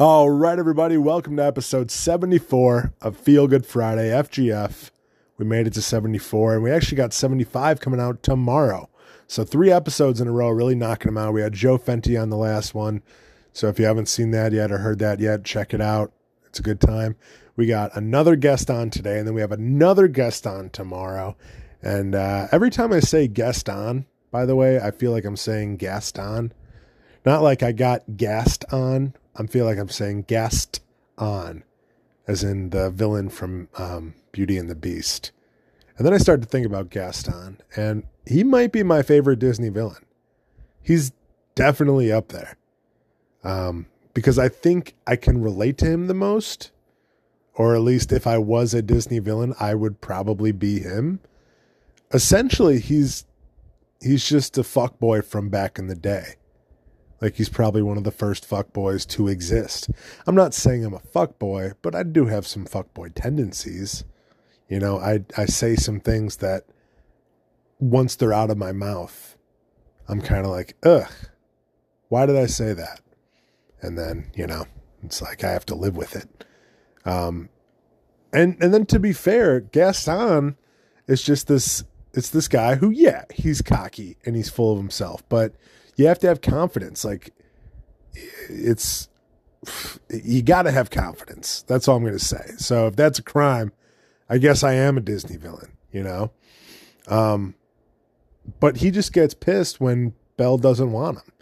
All right, everybody, welcome to episode 74 of Feel Good Friday, FGF. We made it to 74, and we actually got 75 coming out tomorrow. So, three episodes in a row, really knocking them out. We had Joe Fenty on the last one. So, if you haven't seen that yet or heard that yet, check it out. It's a good time. We got another guest on today, and then we have another guest on tomorrow. And uh, every time I say guest on, by the way, I feel like I'm saying Gaston. Not like I got gassed on. I feel like I'm saying guest on, as in the villain from um, Beauty and the Beast. And then I started to think about Gaston, and he might be my favorite Disney villain. He's definitely up there. Um, because I think I can relate to him the most, or at least if I was a Disney villain, I would probably be him. Essentially, he's he's just a fuck boy from back in the day. Like he's probably one of the first fuck boys to exist. I'm not saying I'm a fuck boy, but I do have some fuck boy tendencies. You know, I I say some things that once they're out of my mouth, I'm kind of like, ugh, why did I say that? And then, you know, it's like I have to live with it. Um, and and then to be fair, Gaston is just this. It's this guy who, yeah, he's cocky and he's full of himself, but you have to have confidence. Like it's you got to have confidence. That's all I'm going to say. So if that's a crime, I guess I am a Disney villain, you know? Um, but he just gets pissed when Belle doesn't want him.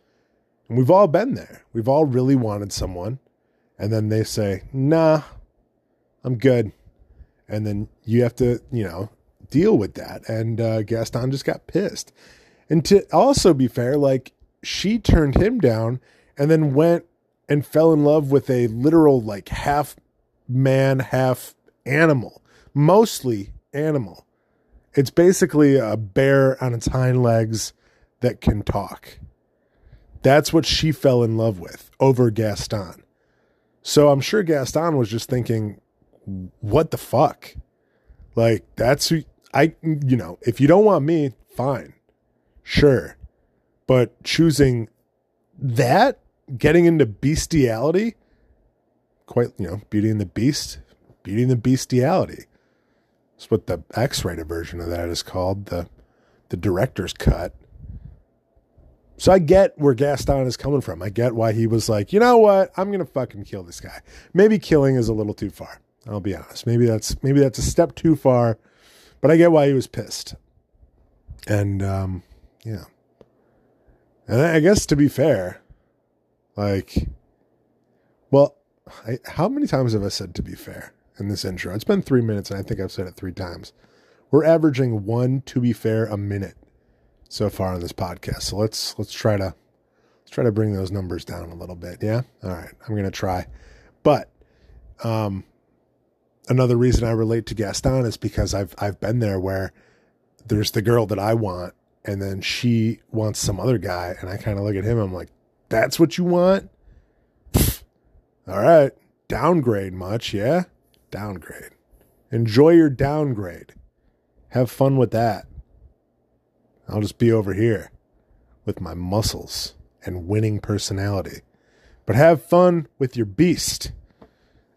And we've all been there. We've all really wanted someone. And then they say, nah, I'm good. And then you have to, you know, deal with that. And uh, Gaston just got pissed. And to also be fair, like she turned him down and then went and fell in love with a literal like half man, half animal, mostly animal. It's basically a bear on its hind legs that can talk. That's what she fell in love with over Gaston. So I'm sure Gaston was just thinking, what the fuck? Like, that's who I, you know, if you don't want me, fine. Sure. But choosing that, getting into bestiality, quite, you know, Beauty and the Beast, Beauty and the Bestiality. That's what the X-rated version of that is called, the the director's cut. So I get where Gaston is coming from. I get why he was like, you know what, I'm gonna fucking kill this guy. Maybe killing is a little too far. I'll be honest. Maybe that's maybe that's a step too far, but I get why he was pissed. And um, yeah. And I guess to be fair, like, well, I, how many times have I said to be fair in this intro? It's been three minutes, and I think I've said it three times. We're averaging one to be fair a minute so far on this podcast. So let's let's try to let's try to bring those numbers down a little bit. Yeah, all right, I'm gonna try. But um, another reason I relate to Gaston is because I've I've been there where there's the girl that I want and then she wants some other guy and i kind of look at him i'm like that's what you want? All right downgrade much yeah downgrade. Enjoy your downgrade. Have fun with that. I'll just be over here with my muscles and winning personality. But have fun with your beast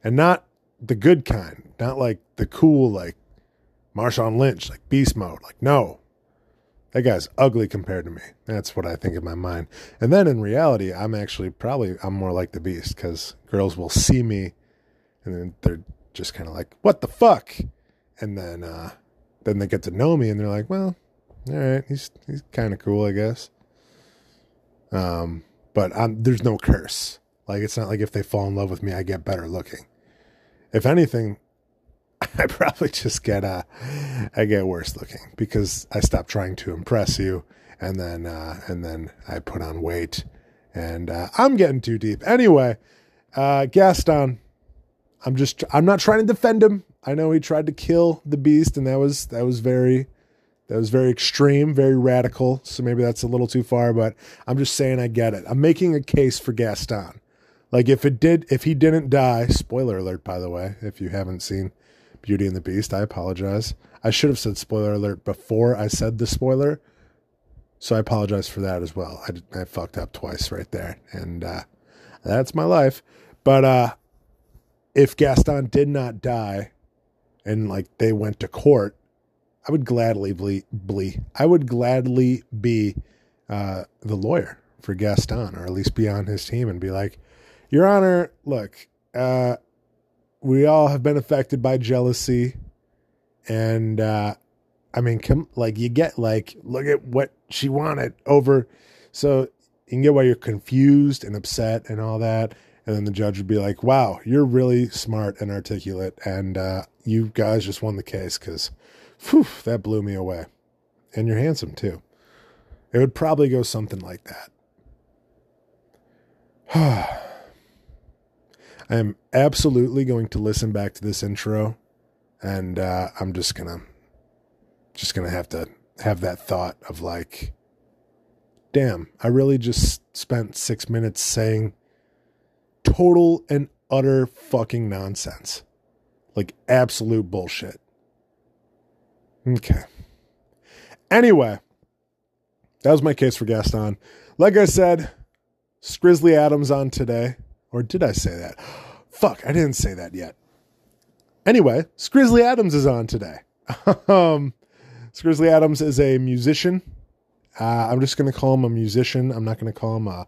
and not the good kind not like the cool like Marshawn Lynch like beast mode like no that guy's ugly compared to me. That's what I think in my mind. And then in reality, I'm actually probably I'm more like the beast because girls will see me and then they're just kind of like, "What the fuck?" And then uh, then they get to know me and they're like, "Well, all right, he's he's kind of cool, I guess." Um, but I'm, there's no curse. Like it's not like if they fall in love with me, I get better looking. If anything, I probably just get uh I get worse looking because I stop trying to impress you and then uh and then I put on weight and uh I'm getting too deep. Anyway, uh Gaston I'm just I'm not trying to defend him. I know he tried to kill the beast and that was that was very that was very extreme, very radical. So maybe that's a little too far, but I'm just saying I get it. I'm making a case for Gaston. Like if it did if he didn't die, spoiler alert by the way, if you haven't seen Beauty and the Beast. I apologize. I should have said spoiler alert before I said the spoiler. So I apologize for that as well. I, I fucked up twice right there. And uh, That's my life. But uh, if Gaston did not die, and like they went to court, I would gladly be, be I would gladly be uh, the lawyer for Gaston, or at least be on his team and be like, Your Honor, look, uh, we all have been affected by jealousy, and uh, I mean, come like you get like look at what she wanted over, so you can get why you're confused and upset and all that. And then the judge would be like, "Wow, you're really smart and articulate, and uh, you guys just won the case because, that blew me away, and you're handsome too." It would probably go something like that. I am absolutely going to listen back to this intro, and uh, I'm just gonna, just gonna have to have that thought of like, damn, I really just spent six minutes saying total and utter fucking nonsense, like absolute bullshit. Okay. Anyway, that was my case for Gaston. Like I said, Skrizzly Adams on today. Or did I say that? Fuck, I didn't say that yet. Anyway, Skrizzly Adams is on today. um, Skrizzly Adams is a musician. Uh, I'm just going to call him a musician. I'm not going to call him a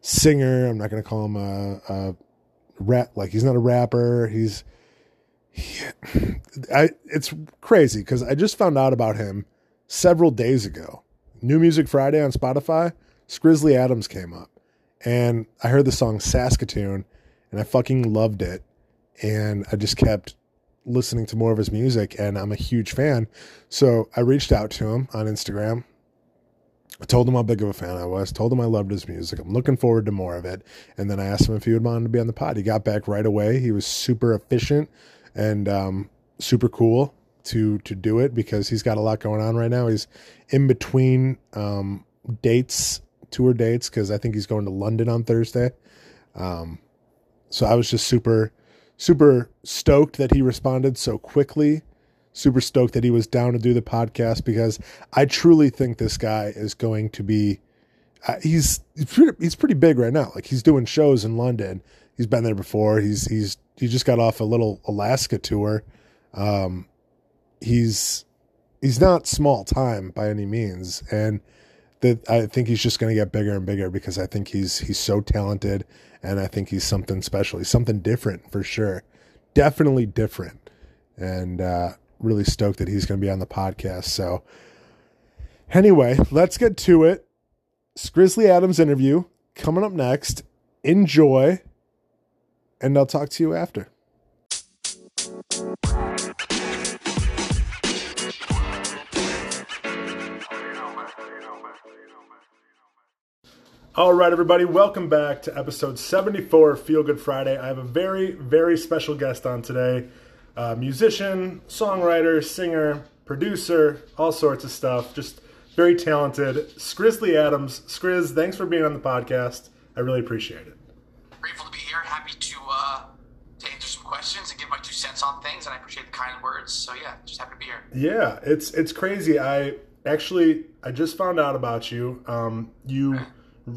singer. I'm not going to call him a, a rap. Like he's not a rapper. He's he, I, it's crazy because I just found out about him several days ago. New Music Friday on Spotify. Skrizzly Adams came up and I heard the song Saskatoon and I fucking loved it. And I just kept listening to more of his music and I'm a huge fan. So I reached out to him on Instagram. I told him how big of a fan I was, told him I loved his music. I'm looking forward to more of it. And then I asked him if he would want to be on the pod. He got back right away. He was super efficient and um, super cool to to do it because he's got a lot going on right now. He's in between um, dates tour dates because I think he's going to London on Thursday. Um, so I was just super, super stoked that he responded so quickly. Super stoked that he was down to do the podcast because I truly think this guy is going to be. Uh, he's he's pretty, he's pretty big right now. Like he's doing shows in London. He's been there before. He's he's he just got off a little Alaska tour. Um, he's he's not small time by any means, and that I think he's just going to get bigger and bigger because I think he's he's so talented and I think he's something special. He's something different for sure. Definitely different. And uh, really stoked that he's going to be on the podcast. So anyway, let's get to it. Skrizzly Adams interview coming up next. Enjoy and I'll talk to you after. All right, everybody, welcome back to episode 74 of Feel Good Friday. I have a very, very special guest on today uh, musician, songwriter, singer, producer, all sorts of stuff. Just very talented. Skrizzly Adams. Skrizz, thanks for being on the podcast. I really appreciate it. Grateful to be here. Happy to, uh, to answer some questions and give my two cents on things, and I appreciate the kind words. So, yeah, just happy to be here. Yeah, it's it's crazy. I actually I just found out about you. Um, you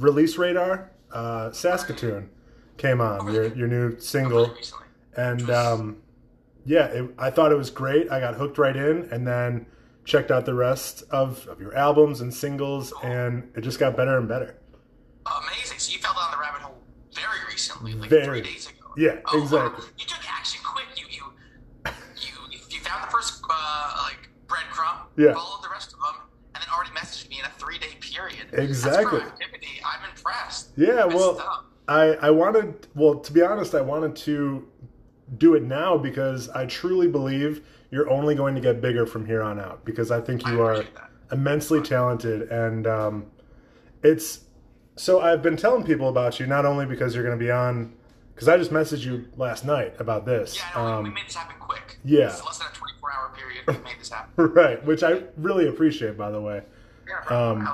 release radar, uh, Saskatoon came on your your new single, and um, yeah, it, I thought it was great. I got hooked right in, and then checked out the rest of, of your albums and singles, and it just got better and better. Amazing! So you fell down the rabbit hole very recently, like very. three days ago. Yeah, oh, exactly. Wow. You took action quick. You you you you found the first uh, like breadcrumb. Yeah. Followed the rest of them, and then already messaged me in a three day period. Exactly. I'm impressed. Yeah, well, I I wanted well to be honest, I wanted to do it now because I truly believe you're only going to get bigger from here on out because I think you I are that. immensely talented and um, it's so I've been telling people about you not only because you're going to be on because I just messaged you last night about this. Yeah, no, um, we made this happen quick. Yeah, it's less than a 24 hour period. We made this happen. right, which I really appreciate, by the way. Yeah, um,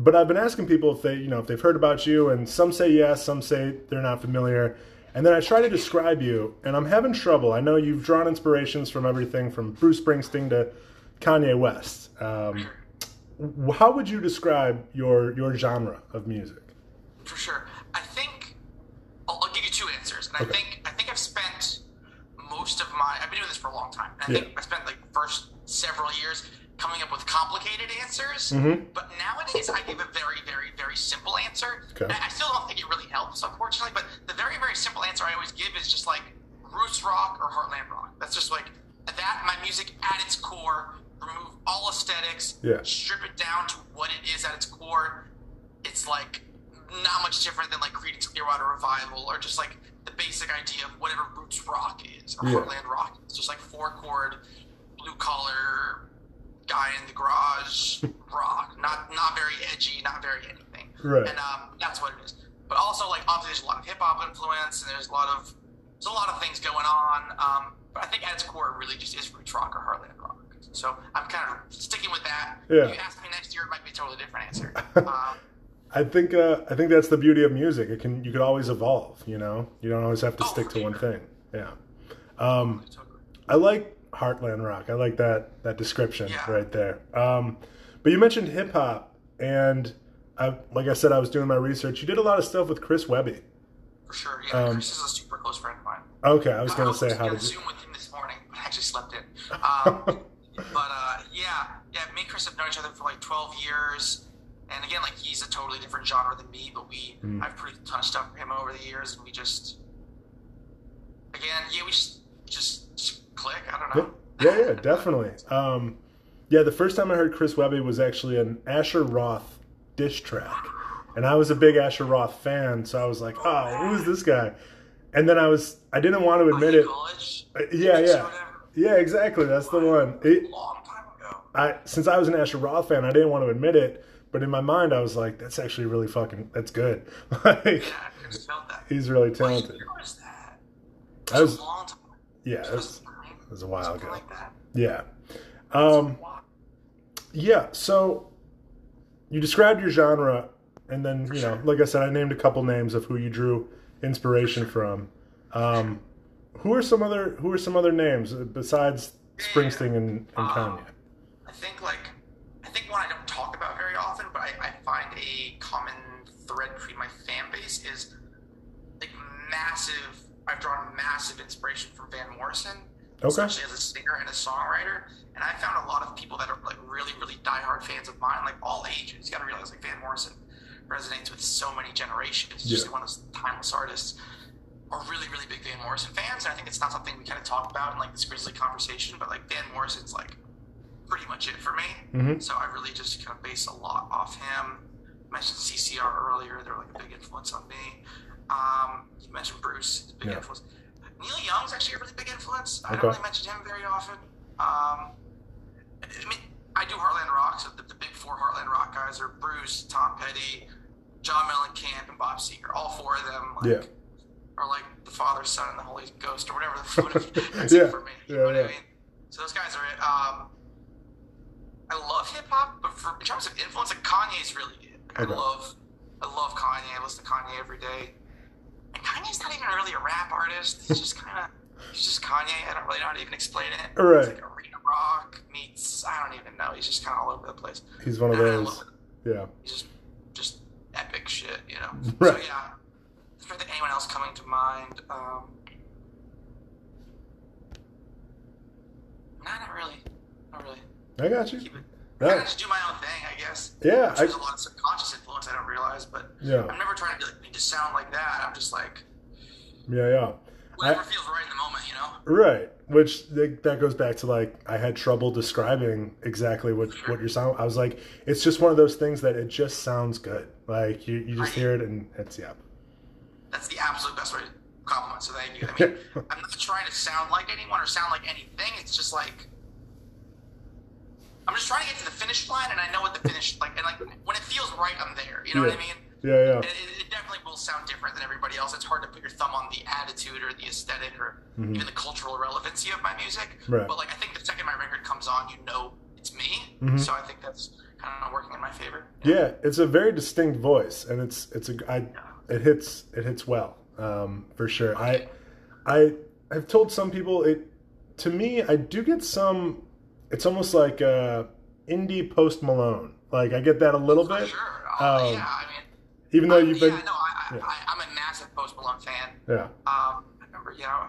but I've been asking people if they, you know, if they've heard about you, and some say yes, some say they're not familiar. And then I try to describe you, and I'm having trouble. I know you've drawn inspirations from everything from Bruce Springsteen to Kanye West. Um, how would you describe your your genre of music? For sure, I think I'll give you two answers, and I think I think I've spent most of my I've been doing this for a long time. And I Yeah. think I spent like the first several years coming up with complicated answers. Mhm. But nowadays, I give a very, very, very simple answer. Okay. I still don't think it really helps, unfortunately. But the very, very simple answer I always give is just like roots rock or heartland rock. That's just like that. My music at its core, remove all aesthetics, Yeah. strip it down to what it is at its core. It's like not much different than like Creedence Clearwater Revival or just like the basic idea of whatever roots rock is or Yeah. heartland rock. It's just like four chord, blue collar, guy in the garage rock. Not not very edgy, not very anything. Right. And um, that's what it is. But also like obviously there's a lot of hip hop influence and there's a lot of there's a lot of things going on. Um, but I think at its core it really just is roots rock or heartland rock. So I'm kind of sticking with that. Yeah. If you ask me next year, it might be a totally different answer. um, I think uh, I think that's the beauty of music. It can you could always evolve. You know, you don't always have to Oh, stick to for one thing. Yeah. Um. I like Heartland Rock. I like that that description Yeah. right there. Um, but you mentioned hip hop, and I, like I said, I was doing my research. You did a lot of stuff with Chris Webby. For sure. Yeah, Um, Chris is a super close friend of mine. Okay, I was gonna say how did you? Zoom with him this morning, but I actually slept in. Um, but uh, yeah, yeah, me and Chris have known each other for like 12 years. And again, like he's a totally different genre than me, but we Mm. I've produced a ton of stuff for him over the years, and we just again, yeah, we just, just click. I don't know. Yeah, yeah, definitely. Um, yeah, the first time I heard Chris Webby was actually an Asher Roth dish track, and I was a big Asher Roth fan, so I was like, "Oh, who is this guy?" And then I was, I didn't want to admit it. College, Uh, Yeah, yeah, yeah, exactly. That's the one. It, long time ago. I since I was an Asher Roth fan, I didn't want to admit it, but in my mind, I was like, "That's actually really fucking. That's good." like, Yeah, I felt that. he's really What talented. year was that? It I was, a long time. yeah, it was, 2009, it was a while something ago. like. Yeah. Um, Yeah, so you described your genre, and then you know, like I said, I named a couple names of who you drew inspiration from. Um, who are some other Who are some other names besides Springsteen and, and Kanye? I think like I think one I don't talk about very often, but I, I find a common thread between my fan base is like massive. I've drawn massive inspiration from Van Morrison, Okay. especially as a singer and a songwriter. And I found a lot of people that are like really, really diehard fans of mine, like all ages. You got to realize like Van Morrison resonates with so many generations. He's just Yeah. like one of those timeless artists. Are really, really big Van Morrison fans, and I think it's not something we kind of talk about in like this Grizzly conversation. But like Van Morrison's like pretty much it for me. Mm-hmm. So I really just kind of base a lot off him. I mentioned CCR earlier; they're like a big influence on me. Um, you mentioned Bruce, big Yeah. influence. Neil Young's actually a really big influence. I Okay. don't really mention him very often. Um, I mean, I do Heartland Rock, so the, the big four Heartland Rock guys are Bruce, Tom Petty, John Mellencamp, and Bob Seger. All four of them, like, Yeah. are like the Father, Son, and the Holy Ghost, or whatever the fuck that's Yeah. for me. You Yeah, know what yeah. I mean? So those guys are it. Um, I love hip hop, but for, in terms of influence, like Kanye's really good. I Okay. love, I love Kanye. I listen to Kanye every day. And Kanye's not even really a rap artist. He's just kind of, he's just Kanye. I don't really know how to even explain it. Right. It's like arena rock meets, I don't even know. He's just kind of all over the place. He's one of And those. Yeah. He's just, just epic shit, you know. Right. So yeah, is there anyone else coming to mind? Um, nah, not really. Not really. I got you. Keep it. I just do my own thing, I guess. Yeah. There's a lot of subconscious influence I don't realize, but yeah. I'm never trying to be like, need to sound like that. I'm just like, Yeah. Yeah. whatever I- feels right in the moment, you know? Right, which that goes back to like I had trouble describing exactly what Sure. what your sound. I was like, it's just one of those things that it just sounds good. Like you, you just hear it and it's yeah. That's the absolute best way to compliment, so thank you. I mean, I'm not trying to sound like anyone or sound like anything. It's just like I'm just trying to get to the finish line, and I know what the finish like. And like when it feels right, I'm there. You know what I mean? Yeah, yeah, It, it, it definitely will sound different than everybody else. It's hard to put your thumb on the attitude or the aesthetic or even the cultural relevancy of my music. Mm-hmm. Right. But like I think the second my record comes on, you know it's me. Mhm. So I think that's kind of working in my favor. yeah. It's a very distinct voice, and it's it's a I it hits it hits well um, for sure. I I I've told some people it to me. I do get some. It's almost like uh, indie Post Malone. Like I get that a little For bit. sure. Uh, Um, yeah, I mean. Even though I'm- you've been yeah, no, I, I, yeah. I, I'm a massive Post Malone fan. Yeah. Um, I remember, you know,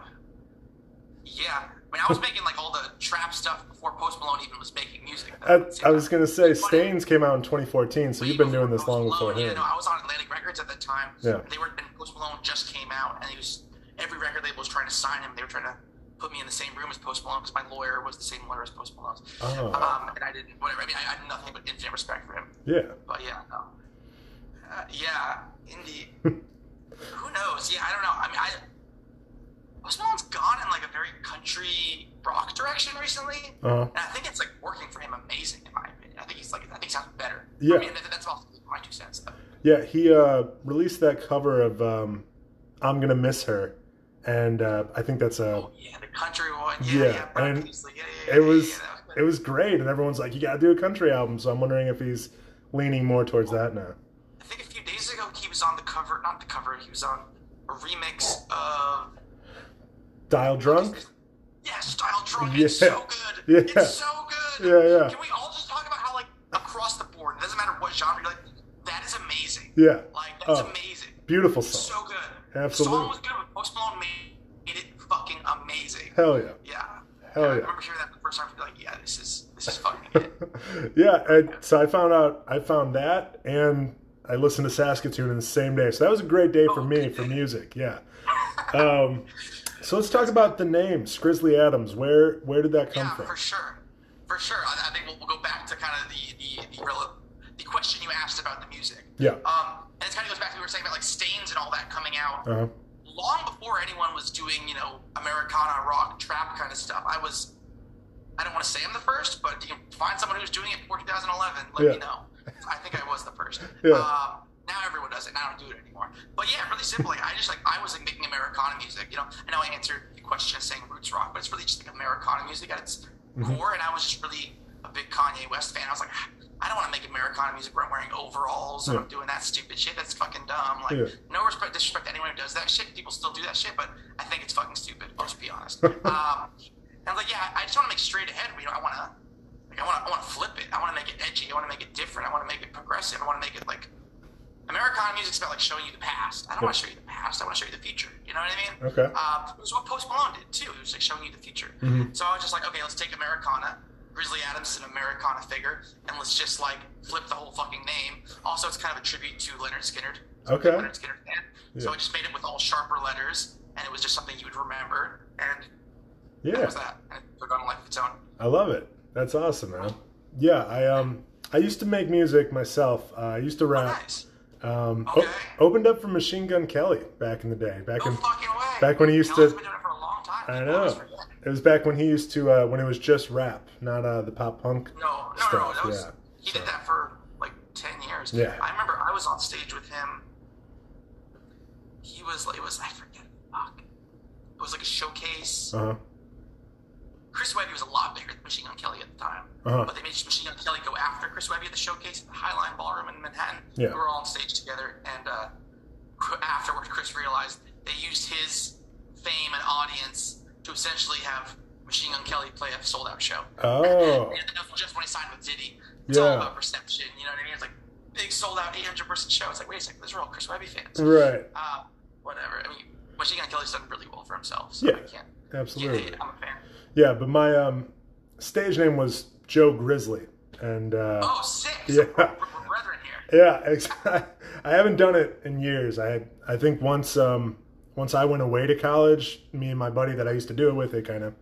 yeah. I mean, I was making like all the trap stuff before Post Malone even was making music. I, though. I was gonna say. Stains came out in 2014, so you've been doing this Post long before Yeah, him. no, I was on Atlantic Records at the time. Yeah. They were, and Post Malone just came out, and he was every record label was trying to sign him. They were trying to put me in the same room as Post Malone because my lawyer was the same lawyer as Post Malone's. Oh. Um, and I didn't. Whatever. I mean, I, I had nothing but infinite respect for him. Yeah. But yeah, no. Uh, yeah, indie. Who knows? Yeah, I don't know. I mean, I Post Malone's gone in like a very country rock direction recently, Uh-huh. and I think it's like working for him amazing in my opinion. I think he's like I think he sounds better. Yeah. I mean, that's also my two cents. Though. Yeah, he uh, released that cover of um, "I'm Gonna Miss Her," and uh, I think that's a. Oh yeah, the country one. Yeah, Yeah, yeah. And yeah, yeah, It yeah, was yeah, was it was great, and everyone's like, "You gotta do a country album." So I'm wondering if he's leaning more towards that now. I think a few days ago he was on the cover, not the cover. He was on a remix of Dial Drunk. Yeah, Dial Drunk. Yeah. It's so good. Yeah. It's so good. Yeah, yeah. Can we all just talk about how, like, across the board, it doesn't matter what genre, you're like, that is amazing. Yeah, Like, that's Oh. amazing. beautiful song. so good. Absolutely. Song was good, but Post Malone made, it fucking amazing. Hell yeah, Yeah. Hell I yeah. I remember hearing that the first time, be like, yeah, this is this is fucking it. yeah. And so I found out I found that, and I listened to Saskatoon in the same day. So that was a great day for Oh, me good for music. Yeah. Um, so let's talk about the name Skrizzly Adams. Where where did that come yeah, from? for sure. For sure. I, I think we'll, we'll go back to kind of the the the, rel- the question you asked about the music. Yeah. Um, and it kind of goes back to what we were saying about like Stains and all that coming out. Uh-huh. long before anyone was doing, you know, Americana rock trap kind of stuff, I was. I don't want to say I'm the first, but you can find someone who's doing it before 2011. Let Yeah. me know. I think I was the first. Yeah. Um, now everyone does it. Now I don't do it anymore. But yeah, really simply, I just like I was like making Americana music. You know, I know I answered the question saying roots rock, but it's really just like Americana music at its Mm-hmm. core. And I was just really a big Kanye West fan. I was like, I don't want to make Americana music where I'm wearing overalls and Yeah. I'm doing that stupid shit. That's fucking dumb. Like, Yeah. no respect, disrespect to anyone who does that shit. People still do that shit, but I think it's fucking stupid. I'll just be honest. um, and I was like, yeah, I just want to make straight ahead. You know, I want to, like, I want to, I want to flip it. I want to make it edgy. I want to make it different. I want to make it progressive. I want to make it like Americana music's about like showing you the past. I don't want to show you the past. I want to show you the future. You know what I mean? Okay. Um, it was what Post Malone did too. It was like showing you the future. Mm-hmm. So I was just like, okay, let's take Americana. Grizzly Adams is an Americana figure, and let's just like flip the whole fucking name. Also, it's kind of a tribute to Lynyrd Skynyrd. So I'm a Okay. Lynyrd Skynyrd fan. So I just made it with all sharper letters, and it was just something you would remember. And that Yeah. was that. And it took on a life of its own. I love it. That's awesome, man. Yeah, I um I used to make music myself. Uh, I used to Oh, rap. nice. Um, Okay. o- opened up for Machine Gun Kelly back in the day. Back No in back when he used Kelly's to- been doing it for a long time. I know. It was back when he used to uh, when it was just rap, not uh, the pop punk. No, no, no. stuff, That was yeah. he did that for like ten years. Yeah. I remember I was on stage with him. He was like, it was I forget. Fuck. It was like a showcase. Uh huh. Chris Webby was a lot bigger than Machine Gun Kelly at the time. Uh-huh. But they made Machine Gun Kelly go after Chris Webby at the showcase at the Highline Ballroom in Manhattan. Yeah. We were all on stage together, and uh, afterwards, Chris realized they used his fame and audience to essentially have Machine Gun Kelly play a sold out show. Oh. And that was just when he signed with Diddy. It's all about perception, you know what I mean? It's like big sold out 800 person show. It's like, wait a second, those are all Chris Webby fans. Right. Uh, whatever. I mean, Machine Gun Kelly's done really well for himself, so Yeah. I can't. Absolutely. it. I'm a fan. Yeah, but my um stage name was Joe Grizzly, and uh, Oh, sick. Yeah. So we're, we're brethren here. Yeah, I haven't done it in years. I I think once um once I went away to college, me and my buddy that I used to do it with, it kind of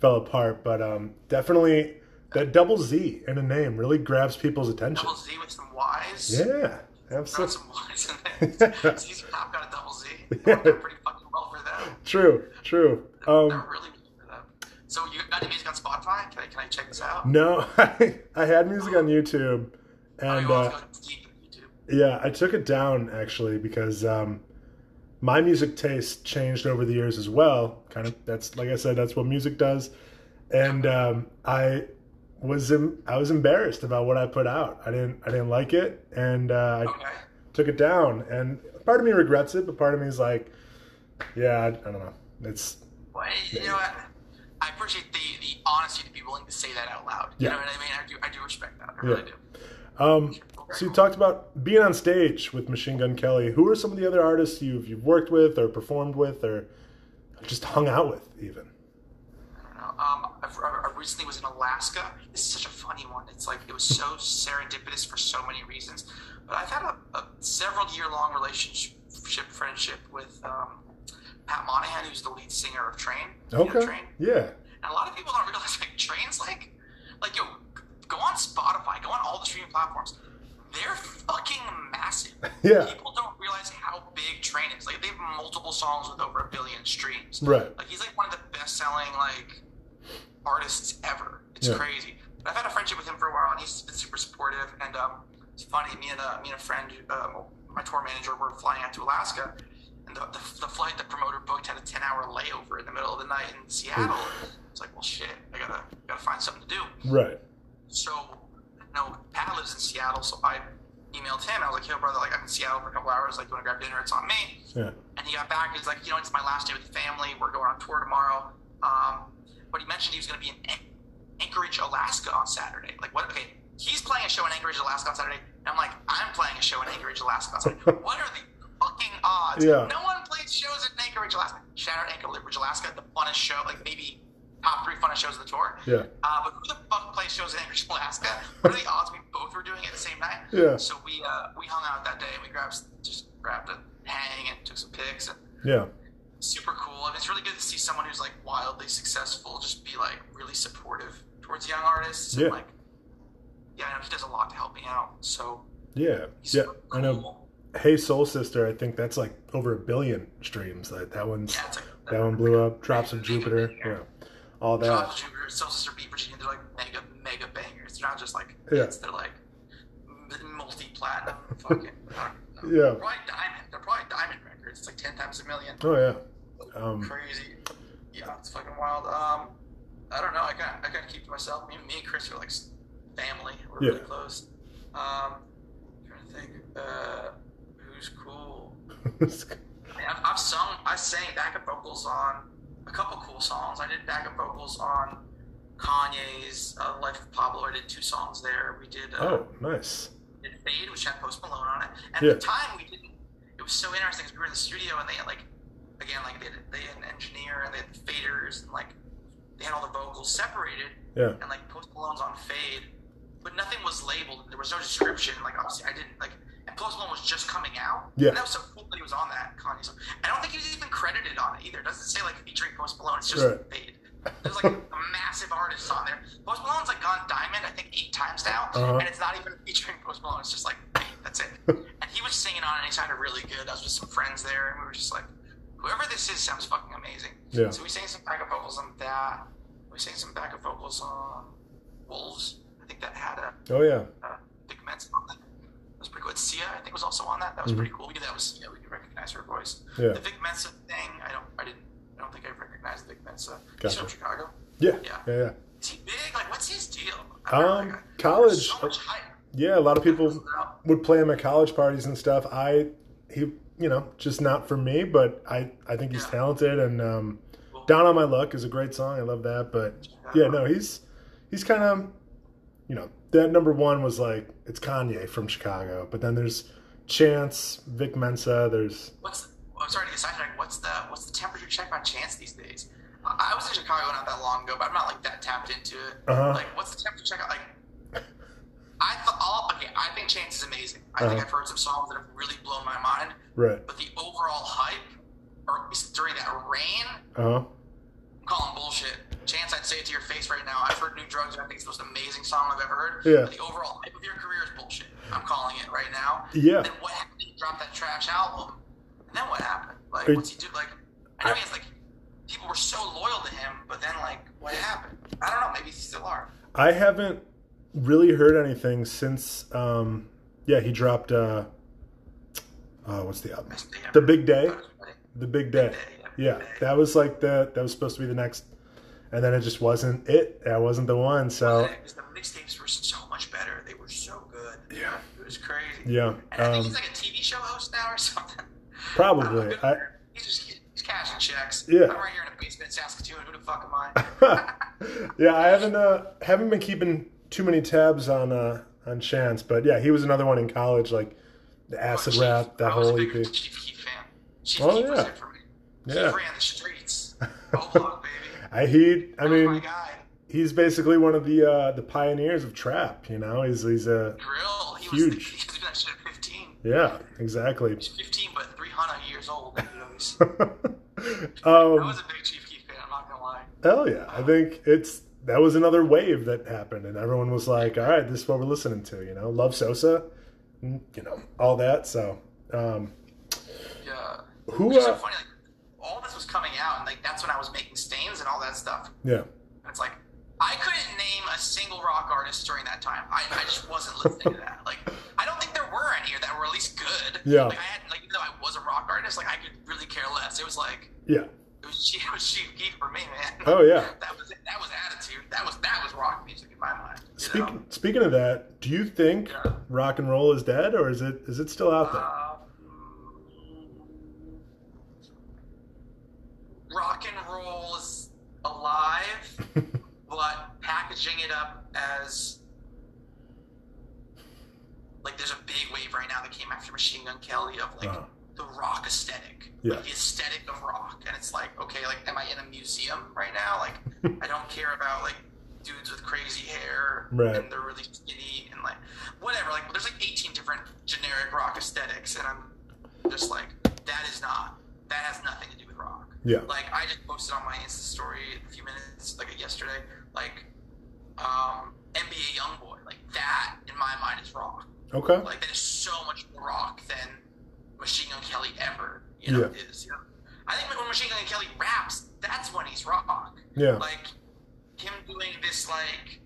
fell apart. But um definitely that double Z in a name really grabs people's attention. Double Z with some Y's. Yeah, absolutely. some Y's in there. ZZ Top got a double Z. It pretty fucking well for them. True, true. They're Um, really good for them. So you got any music on Spotify? Can I, can I check this out? no, I, I had music on YouTube, Oh, and you uh, YouTube. Yeah, I took it down actually because um, my music taste changed over the years as well. Kind of that's like I said, that's what music does, and um, I was em- I was embarrassed about what I put out. I didn't I didn't like it, and uh, I Okay. took it down. And part of me regrets it, but part of me is like, yeah, I, I don't know. It's Well, you know what? I appreciate the, the honesty to be willing to say that out loud. Yeah. You know what I mean? I do I do respect that. I Yeah. really do. um, so you talked about being on stage with Machine Gun Kelly. Who are some of the other artists you've you've worked with or performed with or just hung out with even? Um, I, I recently was in Alaska. This is such a funny one. It's like it was so serendipitous for so many reasons. But I've had a, a several year long relationship friendship with um, Pat Monahan, who's the lead singer of Train. Okay. know Train? Yeah. And a lot of people don't realize like Train's like like yo, go on Spotify, go on all the streaming platforms. They're fucking massive. Yeah. People don't realize how big Train is. Like they have multiple songs with over a billion streams. Right. Like he's like one of the best selling like artists ever. It's Yeah. crazy. But I've had a friendship with him for a while, and he's been super supportive. And um, it's funny. Me and uh, me and a friend, um, my tour manager, were flying out to Alaska, and the, the, the flight the promoter booked had a ten hour layover in the middle of the night in Seattle. It's like, well, shit, I gotta gotta find something to do. Right. So, know, Pat lives in Seattle, so I emailed him. I was like, yo, brother, like I'm in Seattle for a couple hours. Like, you want to grab dinner? It's on me. Yeah. And he got back. He's like, you know, it's my last day with the family. We're going on tour tomorrow. Um, but he mentioned he was going to be in Anchorage, Alaska on Saturday. Like, what? Okay, he's playing a show in Anchorage, Alaska on Saturday. And I'm like, I'm playing a show in Anchorage, Alaska on Saturday. what are the fucking odds? Yeah. No one plays shows in Anchorage, Alaska. Shout out Anchorage, Alaska, the funnest show, like maybe top three funnest shows of the tour. Yeah. Uh, but who the fuck plays shows in Anchorage, Alaska? What are the odds we both were doing it at the same night? Yeah. So we uh, we hung out that day and we grabbed just grabbed a hang and took some pics and Yeah. super cool. I mean, it's really good to see someone who's like wildly successful just be like really supportive towards young artists. Yeah. And, like, yeah, I know he does a lot to help me out. So Yeah. Yeah. super I know. Hey Soul Sister, I think that's like over a billion streams. That that one's Yeah, like that one blew up. Drops of Jupiter. Yeah. All that. Josh Jupiter, Soul Sister, Meet Virginia. They're like mega mega bangers. They're not just like Yeah. hits. They're like multi platinum. fucking. Know. Yeah. They're probably diamond. They're probably diamond records. It's like ten times a million. Oh yeah. Um, crazy. Yeah, it's fucking wild. Um, I don't know. I kind I kind of keep to myself. Me, me and Chris are like family. We're really Yeah. close. Um, trying to think. Uh, who's cool? I mean, I've, I've sung. I sang backup vocals on a couple cool songs. I did backup vocals on Kanye's uh, "Life of Pablo." I did two songs there. We did. Uh, oh, nice. did Fade, which had Post Malone on it. And Yeah. at the time, we didn't. It was so interesting because we were in the studio and they had like, again, like they had, they had an engineer and they had the faders and like they had all the vocals separated Yeah. and like Post Malone's on Fade, but nothing was labeled. There was no description. Like obviously, I didn't like. And Post Malone was just coming out. Yeah. And that was so cool that he was on that Kanye song. I don't think he was even credited on it either. It doesn't say like featuring Post Malone. It's just Right. Fade. There's like a massive artist on there. Post Malone's like gone diamond, I think eight times now, Uh-huh. and it's not even featuring Post Malone. It's just like that's it. and he was singing on it, and he sounded really good. I was with some friends there, and we were just like, whoever this is sounds fucking amazing. Yeah. So we sang some backup vocals on that. We sang some backup vocals on Wolves. I think that had a Oh yeah. uh, Vic Mensa on that. That was pretty good. Sia, I think, was also on that. That was pretty cool. We knew that was Sia. We could recognize her voice. Mm-hmm. Yeah. The Vic Mensa thing, I don't, I didn't, I don't think I recognized Vic Mensa. He's from Chicago. Yeah. Yeah. Yeah. Yeah. Is he big? Like, what's his deal? Know, Um, like, college. So. Yeah. A lot of people would play him at college parties and stuff. I he you know just not for me, but I I think he's Yeah. talented and um, Down on My Luck is a great song. I love that. But yeah, no, he's he's kind of you know that number one was like it's Kanye from Chicago, but then there's Chance, Vic Mensa. There's What's the, I'm sorry to get sidetracked. What's the what's the temperature check on Chance these days? I was in Chicago not that long ago, but I'm not like that tapped into it. Uh-huh. Like, what's the temperature check? Like, I thought all okay. I think Chance is amazing. I think Uh-huh. I've heard some songs that have really blown my mind. right. But the overall hype, or during that rain, Uh huh. I'm bullshit. Chance, I'd say it to your face right now. I've heard New Drugs, and I think it's the most amazing song I've ever heard. Yeah. But the overall hype of your career is bullshit. I'm calling it right now. Yeah. Then what happened? He dropped that trash album. And then what happened? Like, what's he do? Like, I know he has, like, people were so loyal to him, but then, like, what happened? I don't know. Maybe still are. I haven't really heard anything since. Um, yeah, he dropped. Uh, uh, what's the album? The. Big Day. The Big Day. Day, Yeah, that was like the that was supposed to be the next, and then it just wasn't it. That wasn't the one. So Because the mixtapes were so much better. They were so good. Yeah. It was crazy. yeah, And I think um, he's like a TV show host now or something. probably. I I, don't know. he's just he's cashing checks. Yeah. I'm right here in a basement Saskatoon. Who the fuck am I? yeah, I haven't uh, haven't been keeping too many tabs on uh, on chance. But yeah, he was another one in college, like the acid Chief, rap, that I whole EP. Chief Keef fan. Chief Oh, Keef yeah. It for me. Yeah. The streets. Oh, look, baby. I he, I my mean, he's basically one of the uh, the pioneers of trap. You know, he's he's a Drill. He Huge. was. He was doing that shit at 15. yeah, exactly. He's 15, but 300 years old. You know, he's- I um, was a big Chief Keef fan. I'm not gonna lie. hell yeah, I think it's that was another wave that happened, and everyone was like, "All right, this is what we're listening to." You know, love Sosa, you know, all that. So, um, Yeah. who? Which is so Uh, funny. Like, all this was coming out, and like that's when I was making stains and all that stuff. yeah, And it's like I couldn't name a single rock artist during that time. I, I just wasn't listening to that. Like I don't think there were any that were at least good. Yeah. Like I had like even though I was a rock artist, like I could really care less. It was like yeah. it was it was Chief Keef for me, man. Oh yeah. That was it. That was attitude. That was that was rock music in my mind. Speaking know? speaking of that, do you think Yeah. rock and roll is dead, or is it is it still out there? Um, rock and roll is alive, but packaging it up as like there's a big wave right now that came after Machine Gun Kelly of like Uh. the rock aesthetic, Yeah. like the aesthetic of rock, and it's like okay, like am I in a museum right now? Like I don't care about like dudes with crazy hair Right. and they're really skinny and like whatever. Like there's like 18 different generic rock aesthetics, and I'm just like that is not that has nothing to do with rock. Yeah. Like I just posted on my Insta story a few minutes like yesterday, like um, NBA YoungBoy, like that in my mind is rock. Okay. Like that is so much more rock than Machine Gun Kelly ever, you know, Yeah. is. You know, I think when Machine Gun Kelly raps, that's when he's rock. Yeah. Like him doing this like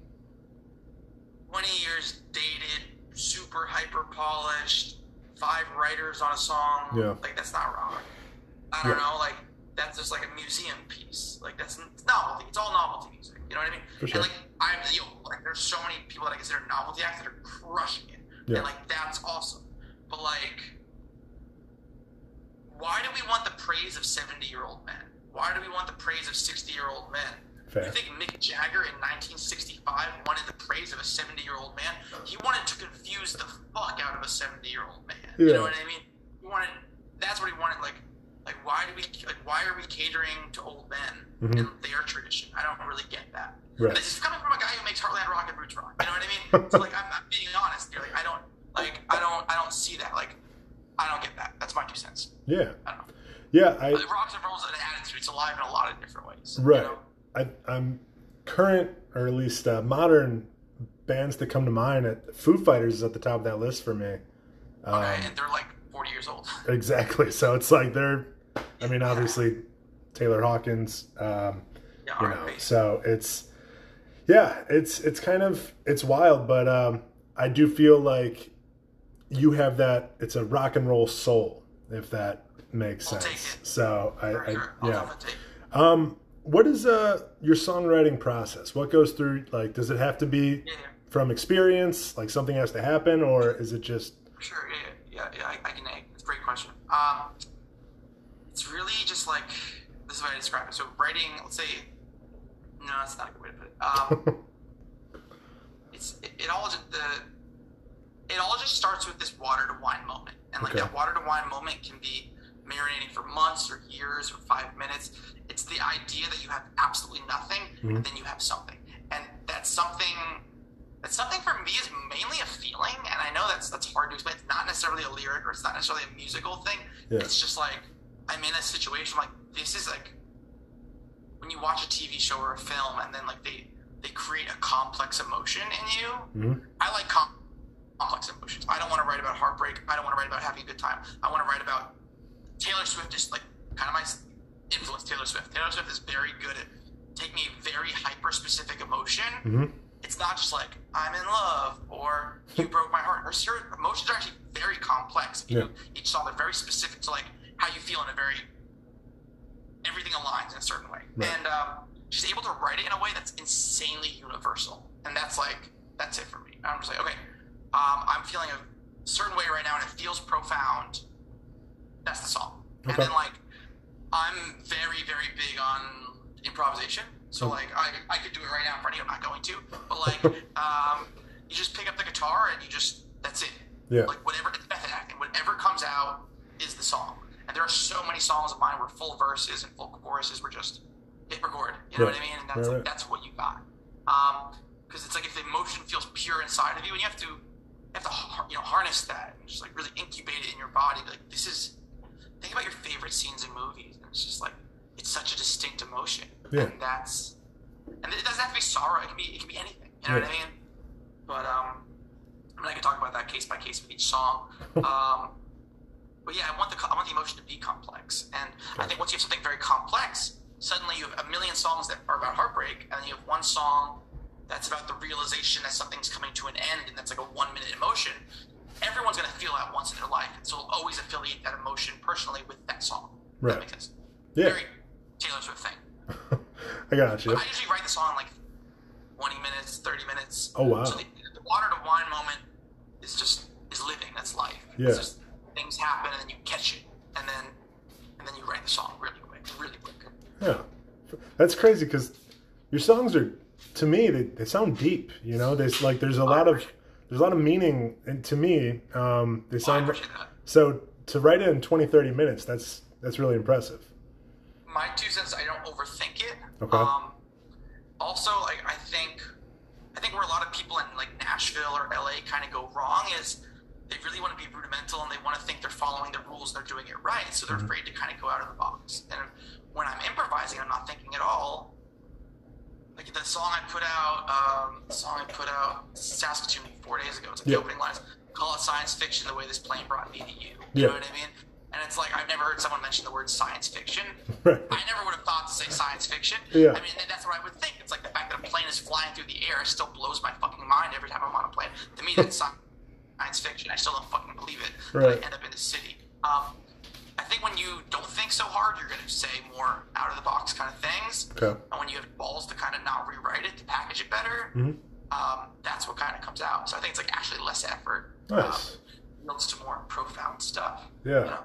twenty years dated, super hyper polished, five writers on a song. Yeah. Like that's not rock. I don't Yeah. know, like that's just like a museum piece. Like that's novelty. It's all novelty music. You know what I mean? For sure. And like I'm yo, like there's so many people that I consider novelty acts that are crushing it. Yeah. And like that's awesome. But like why do we want the praise of 70 year old men? Why do we want the praise of 60 year old men? Fair. You think Mick Jagger in 1965 wanted the praise of a 70 year old man? He wanted to confuse the fuck out of a 70 year old man. Yeah. You know what I mean? He wanted. That's what he wanted. Like, like why do we like why are we catering to old men Mhm. and their tradition? I don't really get that. Right. This is coming from a guy who makes Heartland Rock and Roots Rock. You know what I mean? so like, I'm, I'm being honest here. Like, I don't like I don't I don't see that. Like, I don't get that. That's my two cents. Yeah. I don't know. Yeah. I Like, rock and roll's an attitude. It's alive in a lot of different ways. you Right. know? I, I'm current, or at least uh, modern bands that come to mind. At Foo Fighters is at the top of that list for me. Um, and they're like 40 years old. exactly. So it's like they're. I mean, obviously, Taylor Hawkins. Um, Yeah, you know, so it's. Yeah, it's it's kind of it's wild, but um, I do feel like you have that. It's a rock and roll soul, if that makes I'll sense. take it. So I, I sure. Yeah. definitely take it. Um, what is uh your songwriting process? What goes through like does it have to be Yeah, from experience, like something has to happen, or is it just Sure, yeah, yeah, yeah, I, I can. It's a great question. Um, it's really just like this is what I describe it. So writing, let's say, no, that's not a good way to put it. Um, it's it, it all just the it all just starts with this water to wine moment, and like Okay. that water to wine moment can be marinating for months or years or five minutes. It's the idea that you have absolutely nothing, Mhm. and then you have something, and that's something. That's something for me is mainly a feeling, and I know that's that's hard to explain. It's not necessarily a lyric or it's not necessarily a musical thing. Yeah. It's just like I'm in a situation like this is like when you watch a TV show or a film and then like they they create a complex emotion in you. Mhm. I like com- complex emotions. I don't want to write about heartbreak. I don't want to write about having a good time. I want to write about Taylor Swift is like kind of my influence. Taylor Swift. Taylor Swift is very good at taking a very hyper specific emotion. Mhm. It's not just like I'm in love or you broke my heart. Her, her emotions are actually very complex. You Yeah. know, each song they're very specific to like how you feel in a very everything aligns in a certain way. Right. And um, she's able to write it in a way that's insanely universal. And that's like that's it for me. I'm just like, okay, um, I'm feeling a certain way right now and it feels profound. That's the song. And then like I'm very, very big on improvisation. So like I, I could do it right now in front of you. I'm not going to, but like um, you just pick up the guitar and you just that's it. Yeah. Like whatever it's method acting, whatever comes out is the song. And there are so many songs of mine where full verses and full choruses were just hit record. You know Right. what I mean? And that's Right, like, right. that's what you got. Um, because it's like if the emotion feels pure inside of you, and you have to you have to you know harness that and just like really incubate it in your body. Like this is think about your favorite scenes in movies. And it's just like it's such a distinct emotion, Yeah. and that's and it doesn't have to be sorrow. It can be it can be anything. You know what I mean? But um, I mean I can talk about that case by case with each song. Um, but yeah, I want the I want the emotion to be complex, and I think once you have something very complex, suddenly you have a million songs that are about heartbreak, and then you have one song that's about the realization that something's coming to an end, and that's like a one minute emotion. Everyone's gonna feel that once in their life, and so we'll always affiliate that emotion personally with that song. Right. That makes sense. Yeah. Very Taylor Swift thing. I got you. But I usually write the song in like 20 minutes, 30 minutes. Oh, wow. So the, the water to wine moment is just is living. That's life. Yeah. It's just things happen and then you catch it, and then and then you write the song really quick, really quick. Yeah, that's crazy because your songs are, to me, they, they sound deep. You know, there's like there's a lot of there's a lot of meaning, and to me, um, they sound so. To write it in 20, 30 minutes, that's that's really impressive. My two cents i don't overthink it Okay. um also like i think i think where a lot of people in like nashville or la kind of go wrong is they really want to be rudimental and they want to think they're following the rules and they're doing it right so they're afraid to kind of go out of the box and when i'm improvising i'm not thinking at all like the song i put out um the song i put out saskatoon four days ago it's like Yeah. the opening lines call it science fiction the way this plane brought me to you you Yeah. know what i mean and it's like I've never heard someone mention the word science fiction. Right. I never would have thought to say science fiction. Yeah. I mean, that's what I would think. It's like the fact that a plane is flying through the air still blows my fucking mind every time I'm on a plane. To me, that's science fiction. I still don't fucking believe it. Right. I end up in the city. Um, I think when you don't think so hard, you're going to say more out of the box kind of things. Okay. And when you have balls to kind of not rewrite it, to package it better, Mhm. um, that's what kind of comes out. So I think it's like actually less effort. Nice. Um, yields to more profound stuff. Yeah. You know?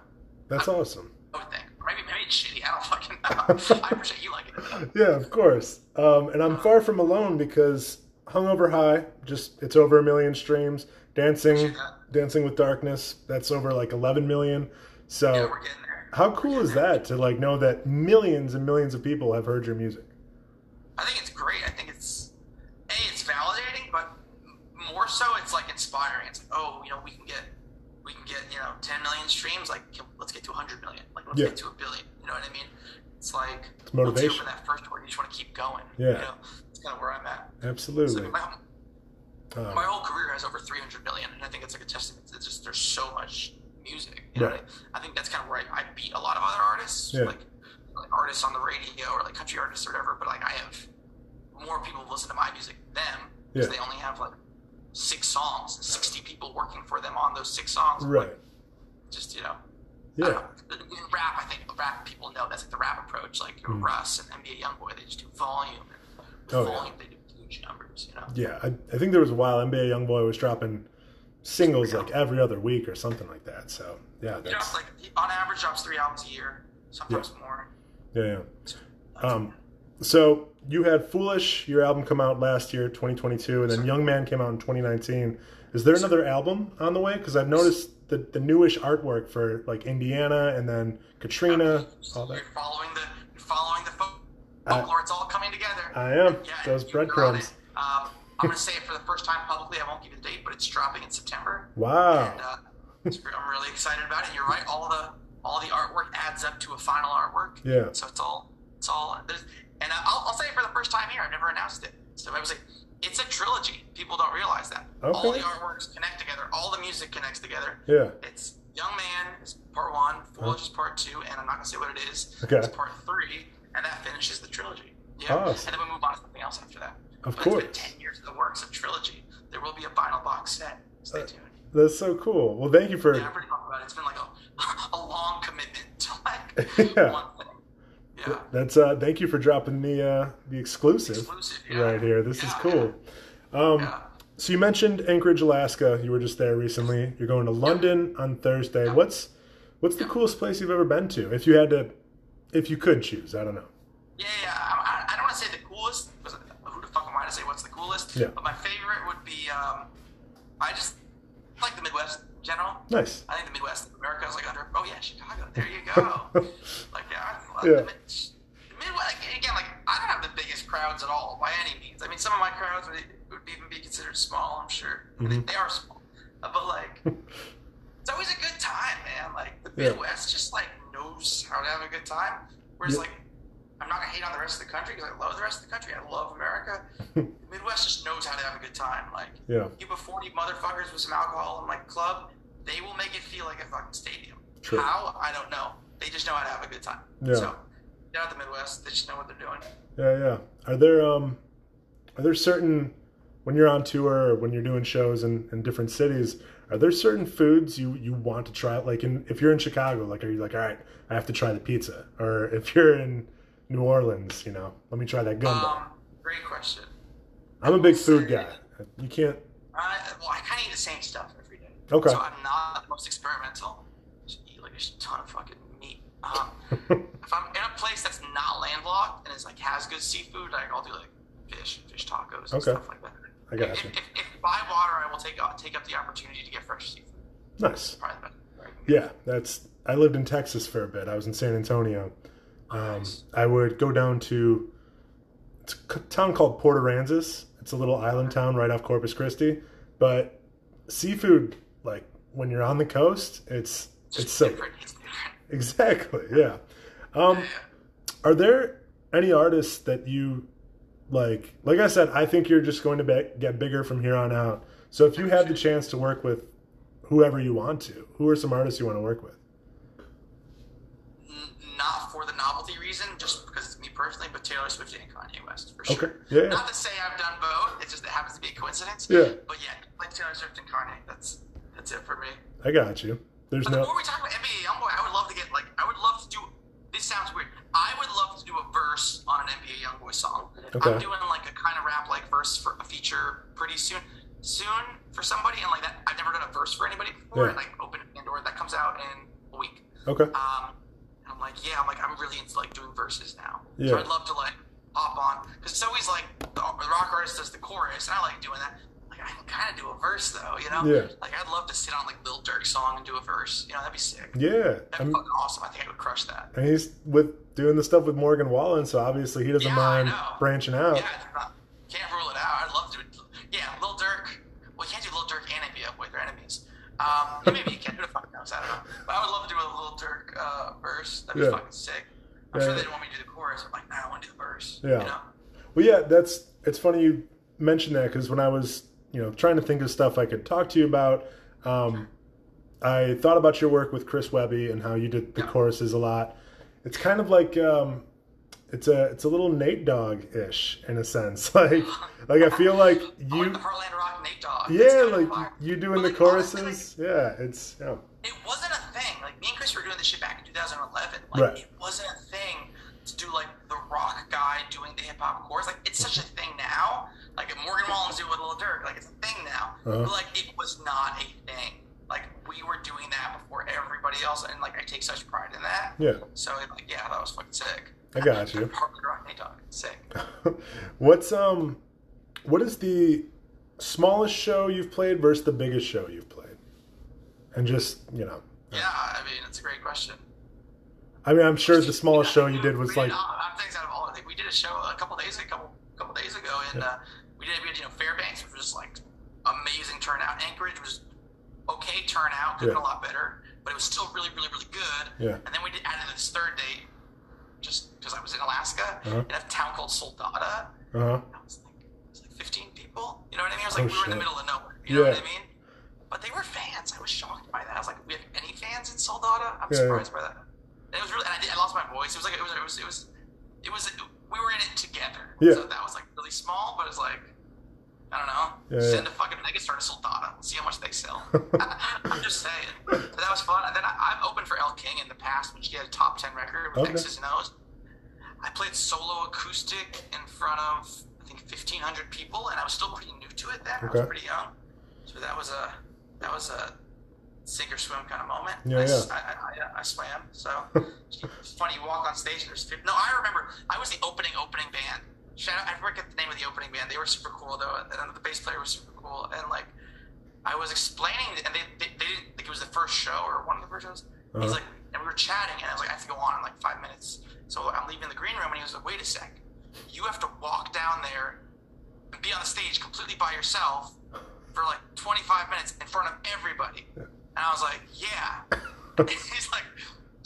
That's awesome. I would think. Or maybe maybe it's shitty. I don't fucking know. I appreciate you liking it. though. Yeah, of course. Um, and I'm far from alone because Hungover High, just it's over a million streams. Dancing, Dancing with Darkness, that's over like 11 million. So Yeah, we're getting there. how cool is that to like know that millions and millions of people have heard your music? I think it's great. I think it's a it's validating, but more so it's like inspiring. It's like oh, you know, we can get we can get you know 10 million streams. Like let's get to 100 million. Like let's Yeah. get to a billion. You know what I mean? It's like It's once you motivation. open that first door, you just want to keep going. Yeah. You know, it's kind of where I'm at. So Absolutely. my, Um, my whole career has over 300 million, and I think it's like a testament to just there's so much music. You know, Right. what I, I think that's kind of where I, I beat a lot of other artists, Yeah. like, like artists on the radio or like country artists or whatever. But like I have more people listen to my music than them because Yeah. they only have like six songs, and 60 people working for them on those six songs. right. Just you know. Yeah. know. In rap, I think rap people know that's like the rap approach. Like Russ and NBA YoungBoy, they just do volume. And Mm. Oh, yeah. volume, they do huge numbers. You know. Yeah. I, I think there was a while NBA Youngboy was dropping singles like every other week or something like that. So yeah, You know, like on average, drops three albums a year, sometimes more. yeah. yeah. Um, so you had Foolish, your album come out last year, 2022, and then Young Man came out in 2019. Is there another album on the way? Because I've noticed the, the newish artwork for like Indiana and then Katrina. All that. You're following the you're following the folk- I- folklore. it's all coming together. I am. Yeah, Those breadcrumbs. Um, I'm gonna say it for the first time publicly. I won't give you the date, but it's dropping in September. Wow. And uh, I'm really excited about it. And you're right. All the all the artwork adds up to a final artwork. Yeah. So it's all it's all there's and I'll, I'll say it for the first time here. I've never announced it. So I was like, it's a trilogy. People don't realize that. Okay. All the artworks connect together. All the music connects together. Yeah. It's Young Man is part one, Foolish is part two, and I'm not gonna say what it is. Okay. It's part three, and that finishes the trilogy. Yeah. Awesome. And then we move on to something else after that. Of but It's course. been ten years of the works of trilogy. There will be a vinyl box set. Stay Uh, tuned. That's so cool. Well, thank you for. Yeah, I'm pretty pumped about it. It's been like a, a long commitment to like Yeah. one thing. Yeah. That's uh. Thank you for dropping the uh the exclusive, Exclusive, yeah. right here. This is Yeah, cool. Um, Yeah. so you mentioned Anchorage, Alaska. You were just there recently. You're going to London on Thursday. What's what's the coolest place you've ever been to? If you had to, if you could choose, I don't know. Yeah, yeah. I, I, don't want to say the coolest because who the fuck am I to say what's the coolest? Yeah. But my favorite would be um, I just like the Midwest general. Nice. I think the Midwest of America is like under. Oh yeah, Chicago. There you go. like yeah, I love Yeah. the the Midwest again. Like I don't have the biggest crowds at all by any means. I mean, some of my crowds would, would even be considered small. I'm sure I mean, Mhm. they are small, but like it's always a good time, man. Like the Yeah. Midwest just like knows how to have a good time. Whereas Yeah. like I'm not gonna hate on the rest of the country because I love the rest of the country. I love America. the Midwest just knows how to have a good time. Like Yeah. you put 40 motherfuckers with some alcohol in my club, they will make it feel like a fucking stadium. True. How? I don't know. They just know how to have a good time. Yeah. So, down at the Midwest, they just know what they're doing. Yeah, yeah. Are there um are there certain when you're on tour or when you're doing shows in, in different cities, are there certain foods you, you want to try? Like in if you're in Chicago, like are you like, all right, I have to try the pizza? Or if you're in New Orleans, you know, let me try that gumbo. Um, great question. I'm a big food guy. You can't I, well, I kind of eat the same stuff every day. Okay. So I'm not the most experimental. Just eat like a ton of fucking meat. Um, if I'm in a place that's not landlocked and it's like has good seafood, like I'll do like fish, fish tacos, and Okay. stuff like that. I got if, you. if, if by water, I will take up, take up the opportunity to get fresh seafood. Nice. Probably the best. Yeah, that's. I lived in Texas for a bit. I was in San Antonio. Um, Nice. I would go down to it's a town called Port Aransas. It's a little island town right off Corpus Christi. But seafood, like when you're on the coast, it's Just it's so different. Exactly yeah. Um, are there any artists that you like? Like I said, I think you're just going to be, get bigger from here on out. So if you have the chance to work with whoever you want to, who are some artists you want to work with? Personally, but Taylor Swift and Kanye West for sure. Okay. Yeah. yeah. Not to say I've done both. It just it happens to be a coincidence. Yeah. But yeah, like Taylor Swift and Kanye. That's that's it for me. I got you. There's But no. more we talk about NBA Youngboy, I would love to get like I would love to do. This sounds weird. I would love to do a verse on an NBA Youngboy song. Okay. I'm doing like a kind of rap like verse for a feature pretty soon. Soon for somebody, and like that, I've never done a verse for anybody before. Yeah. And like open Pandora, that comes out in a week. Okay. Um, I'm like, yeah, I'm like, I'm really into like doing verses now. Yeah. So I'd love to like hop on because it's always like the, rock artist does the chorus, and I like doing that. Like I can kind of do a verse though, you know? Yeah. Like I'd love to sit on like Lil Durk song and do a verse. You know, that'd be sick. Yeah. That'd be I'm, fucking awesome. I think I would crush that. and he's with doing the stuff with Morgan Wallen, so obviously he doesn't Yeah, mind branching out. Yeah, not- can't rule it out. I'd love to. Yeah, Lil Durk. Well, you can't do Lil Durk and NBA Youngboy. They're enemies. Um, maybe you can. Who the fuck knows? I don't know. But I would love to do a Lil Durk uh, verse. That'd be Yeah. fucking sick. I'm Yeah, sure they didn't want me to do the chorus. I'm like, nah, I want to do the verse. Yeah. You know? Well, yeah, that's it's funny you mentioned that because when I was you know trying to think of stuff I could talk to you about, um, I thought about your work with Chris Webby and how you did the Yeah. choruses a lot. It's kind of like um, it's a it's a little Nate Dogg ish in a sense. Like like I feel like you like Heartland Rock. Yeah like fire. you doing But, the like, honestly, choruces. Yeah, it's yeah. it wasn't a thing. Like me and Chris were doing this shit back in 2011. Like Right. it wasn't a thing to do like the rock guy doing the hip hop chorus. Like it's such a thing now. Like if Morgan Wallen's doing with Lil Durk, like it's a thing now. Uh-huh. But like it was not a thing. Like we were doing that before everybody else, and like I take such pride in that. Yeah, So like yeah, that was fucking sick. I got you. Heartland Rock Nate sick. What's um, what is the smallest show you've played versus the biggest show you've played? And just you know, Yeah, I mean it's a great question. I mean, I'm sure the smallest show you did was We like, I'm things out of all. I we did a show a couple days, a couple couple days ago, and uh, we did we did you know Fairbanks, which was like amazing turnout. Anchorage was okay turnout, could have been a lot better, but it was still really really really good. Yeah. And then we did added this third date, just because I was in Alaska, Uh-huh. in a town called Soldotna. uh huh, I was like, it was like 15 people. You know what I mean? It was like Oh, we were in the middle of nowhere. You know what I mean? But they were fans. I was shocked by that. I was like, we have any fans in Soldotna? I'm Yeah, surprised by that. And it was really. And I, did, I lost my voice. It was like it was. It was. It was. It was. We were in it together. Yeah. So that was like really small, but it's like. I don't know. Yeah, Send a fucking megastar to Soldotna. Let's see how much they sell. I'm just saying. But that was fun. And then I, I've opened for Elle King in the past, when she had a top ten record with Okay. X's and O's. I played solo acoustic in front of I think 1,500 people, and I was still pretty new to it then. I was pretty young, so that was a that was a sink or swim kind of moment. Yeah, I, yeah. I, I, I swam. So it's funny. You walk on stage and there's 50, no. I remember I was the opening opening band. Shout out! I forget the name of the opening band. They were super cool though, and the bass player was super cool. And like, I was explaining, and they, they, they didn't, like, it was the first show or one of the first shows. Uh-huh. He's like, and we were chatting, and I was like, I have to go on in like five minutes. So I'm leaving the green room, and he was like, wait a sec. You have to walk down there and be on the stage completely by yourself for like 25 minutes in front of everybody. And I was like, yeah. He's like,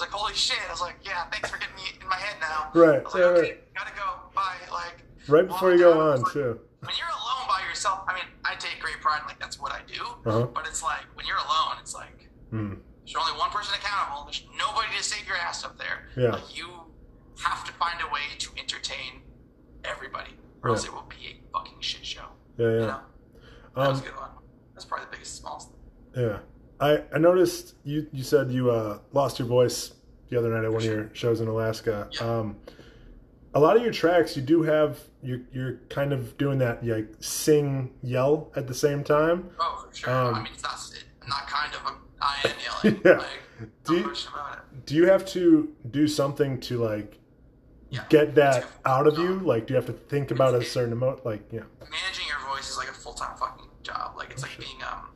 was like, holy shit. I was like, yeah, thanks for getting me in my head now. Right, I was like, yeah, okay, right. gotta go. Bye. Like, Right before you go down, on like- too. when you're alone by yourself, I mean, I take great pride in like that's what I do. Uh-huh. But it's like when you're alone, it's like Hmm. there's only one person accountable. There's nobody to save your ass up there. Yeah. Like you have to find a way to entertain everybody, or else it will be a fucking shit show. Yeah, yeah. You know, that was Um, a good one. That's probably the biggest, smallest. Yeah, I I noticed you you said you uh, lost your voice the other night at one of your shows in Alaska. Yeah. Um, a lot of your tracks, you do have you're you're kind of doing that like sing yell at the same time. Oh, for sure. um, I mean, it's not, it, not kind of. I'm, I am yelling. Yeah. Like, Do you- about it. Do you have to do something to like Yeah. get that out of you? Like, do you have to think about a certain amount? Like, yeah, managing your voice is like a full time fucking job. Like it's like being um,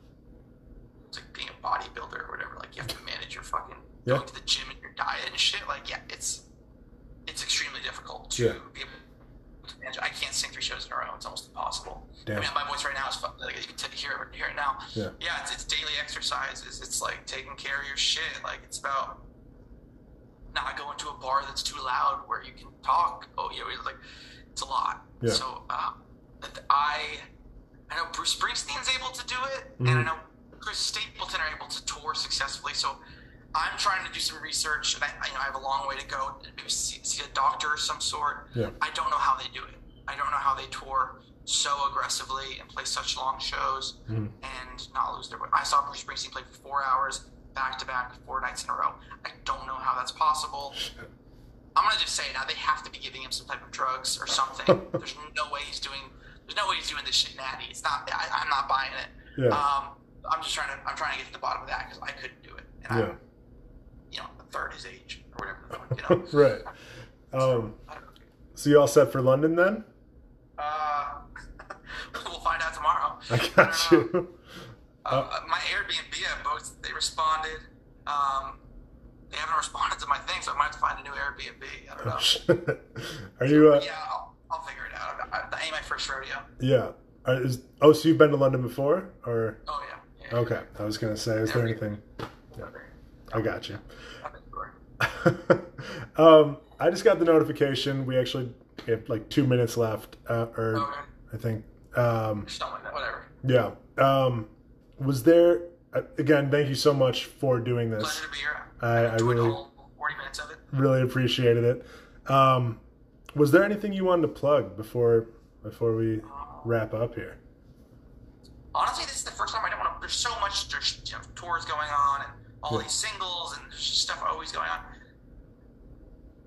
it's like being a bodybuilder or whatever. Like you have to manage your fucking Yeah. going to the gym and your diet and shit. Like yeah, it's it's extremely difficult to Yeah. be able to manage. I can't sing three shows in a row. It's almost impossible. Damn. I mean, my voice right now is like you can t- hear it hear it now. Yeah. yeah. It's, it's daily exercises. It's like taking care of your shit. Like it's about not going to a bar that's too loud where you can talk. Oh, you know, it's like it's a lot. Yeah. So but I I know Bruce Springsteen's able to do it, and Mm-hmm. I know Chris Stapleton are able to tour successfully. So I'm trying to do some research, and I, I you know I have a long way to go. Maybe see, see a doctor of some sort. Yeah. I don't know how they do it. I don't know how they tour so aggressively and play such long shows Mhm. and not lose their way. I saw Bruce Springsteen play for four hours back to back, four nights in a row. I don't know how that's possible. I'm gonna just say now they have to be giving him some type of drugs or something. there's no way he's doing. There's no way he's doing this shit natty. It's not. I, I'm not buying it. yeah, Um, I'm just trying to. I'm trying to get to the bottom of that because I couldn't do it. And yeah, I'm, you know, a third his age or whatever. the fuck, You know. right. Um, so you all set for London then? Uh, we'll find out tomorrow. I got know. you. Uh, my Airbnb, I booked. They responded. Um, they haven't responded to my thing, so I might have to find a new Airbnb. I don't know. Are you? Uh, yeah, I'll, I'll figure it out. I, that ain't my first rodeo. yeah. Are, is, oh, so you've been to London before, or? Oh yeah. yeah Okay, I was gonna say, is there anything? Yeah. I got you. I've been touring. um, I just got the notification. We actually have like two minutes left, uh, or Okay. I think. Um, Something. Whatever. yeah. Um, was there uh, again? Thank you so much for doing this. Pleasure to be here. I- I really- 40 minutes of it. Really appreciated it. Um, was there anything you wanted to plug before before we wrap up here? honestly, this is the first time I don't want to. There's so much there's you know, tours going on and all Yeah. these singles and there's just stuff always going on.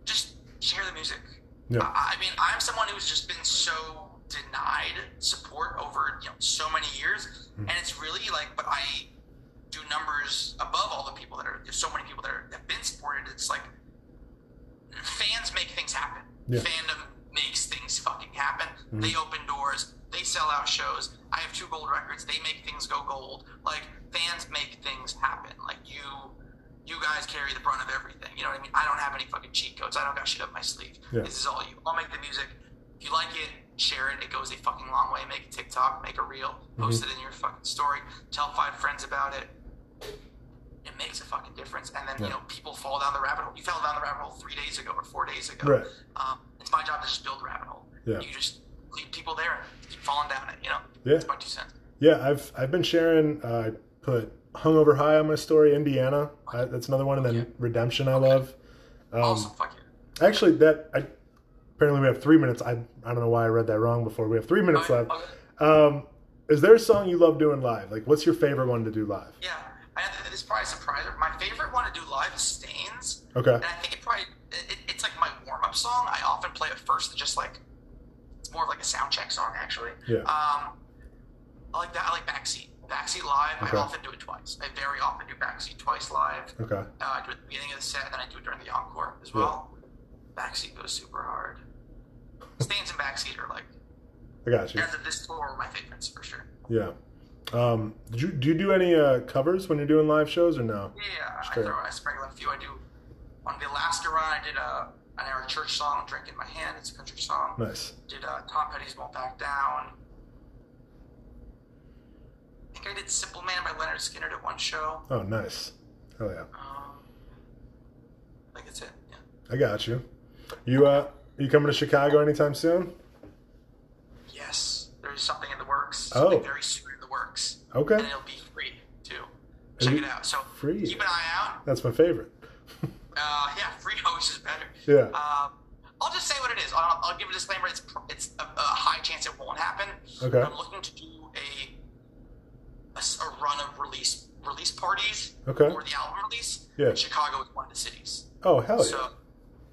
Just share the music. Yeah. I, I mean, I'm someone who's just been so denied support over you know so many years, Mm. and it's really like, but I do numbers above all the people that are. There's so many people that are have been supported. It's like fans make things happen. Yeah. Fandom makes things fucking happen. Mhm. They open doors. They sell out shows. I have two gold records. They make things go gold. Like fans make things happen. Like you, you guys carry the brunt of everything. You know what I mean? I don't have any fucking cheat codes. I don't got shit up my sleeve. Yeah. This is all you. I'll make the music. If you like it, share it. It goes a fucking long way. Make a TikTok. Make a reel. Post it in your fucking story. Tell five friends about it. It makes a fucking difference. And then Yeah. you know people fall down the rabbit hole. You fell down the rabbit hole three days ago or four days ago. Right. Um, it's my job to just build the rabbit hole. Yeah. You just leave people there and keep falling down it. You know. Yeah. That's my two cents. Yeah, I've I've been sharing. Uh, I put Hungover High on my story. Indiana. I, that's another one, and then Yeah. Redemption. I love. Um, awesome. Fuck you. Actually, that I, apparently we have three minutes. I I don't know why I read that wrong before. We have three minutes Okay, left. okay. Um, is there a song you love doing live? Like, what's your favorite one to do live? Yeah. I, this is probably a surprise. My favorite one to do live is Stains. Okay. And I think it probably it, it's like my warm up song. I often play it first, just like it's more of like a sound check song actually. Yeah. Um, I like that. I like backseat. Backseat live. Okay. I often do it twice. I very often do backseat twice live. Okay. Uh, I do it at the beginning of the set, and then I do it during the encore as well. Backseat goes super hard. Stains and backseat are like I got you. as of this tour my favorites for sure. Yeah. Um, did you do you do any uh, covers when you're doing live shows or no? Yeah. I throw I sprinkle a few. I do on the last run. I did a an Eric Church song, "Drink in My Hand." It's a country song. Nice. Did uh, Tom Petty's "Won't Back Down." I think I did "Simple Man" by Lynyrd Skynyrd at one show. Oh, nice. Hell yeah. Um, I think that's it. Yeah. I got you. You uh, you coming to Chicago anytime soon? Yes, there's something in the works. Oh. Something very soon in the works, Okay. and it'll be free too. Check it out. So free? keep an eye out. That's my favorite. Uh, yeah, free always is better. Yeah. Um, I'll just say what it is. I'll, I'll give a disclaimer. It's it's a, a high chance it won't happen. Okay. I'm looking to do a a run of release release parties Okay. for the album release. Yeah. Chicago is one of the cities. Oh hell yeah. So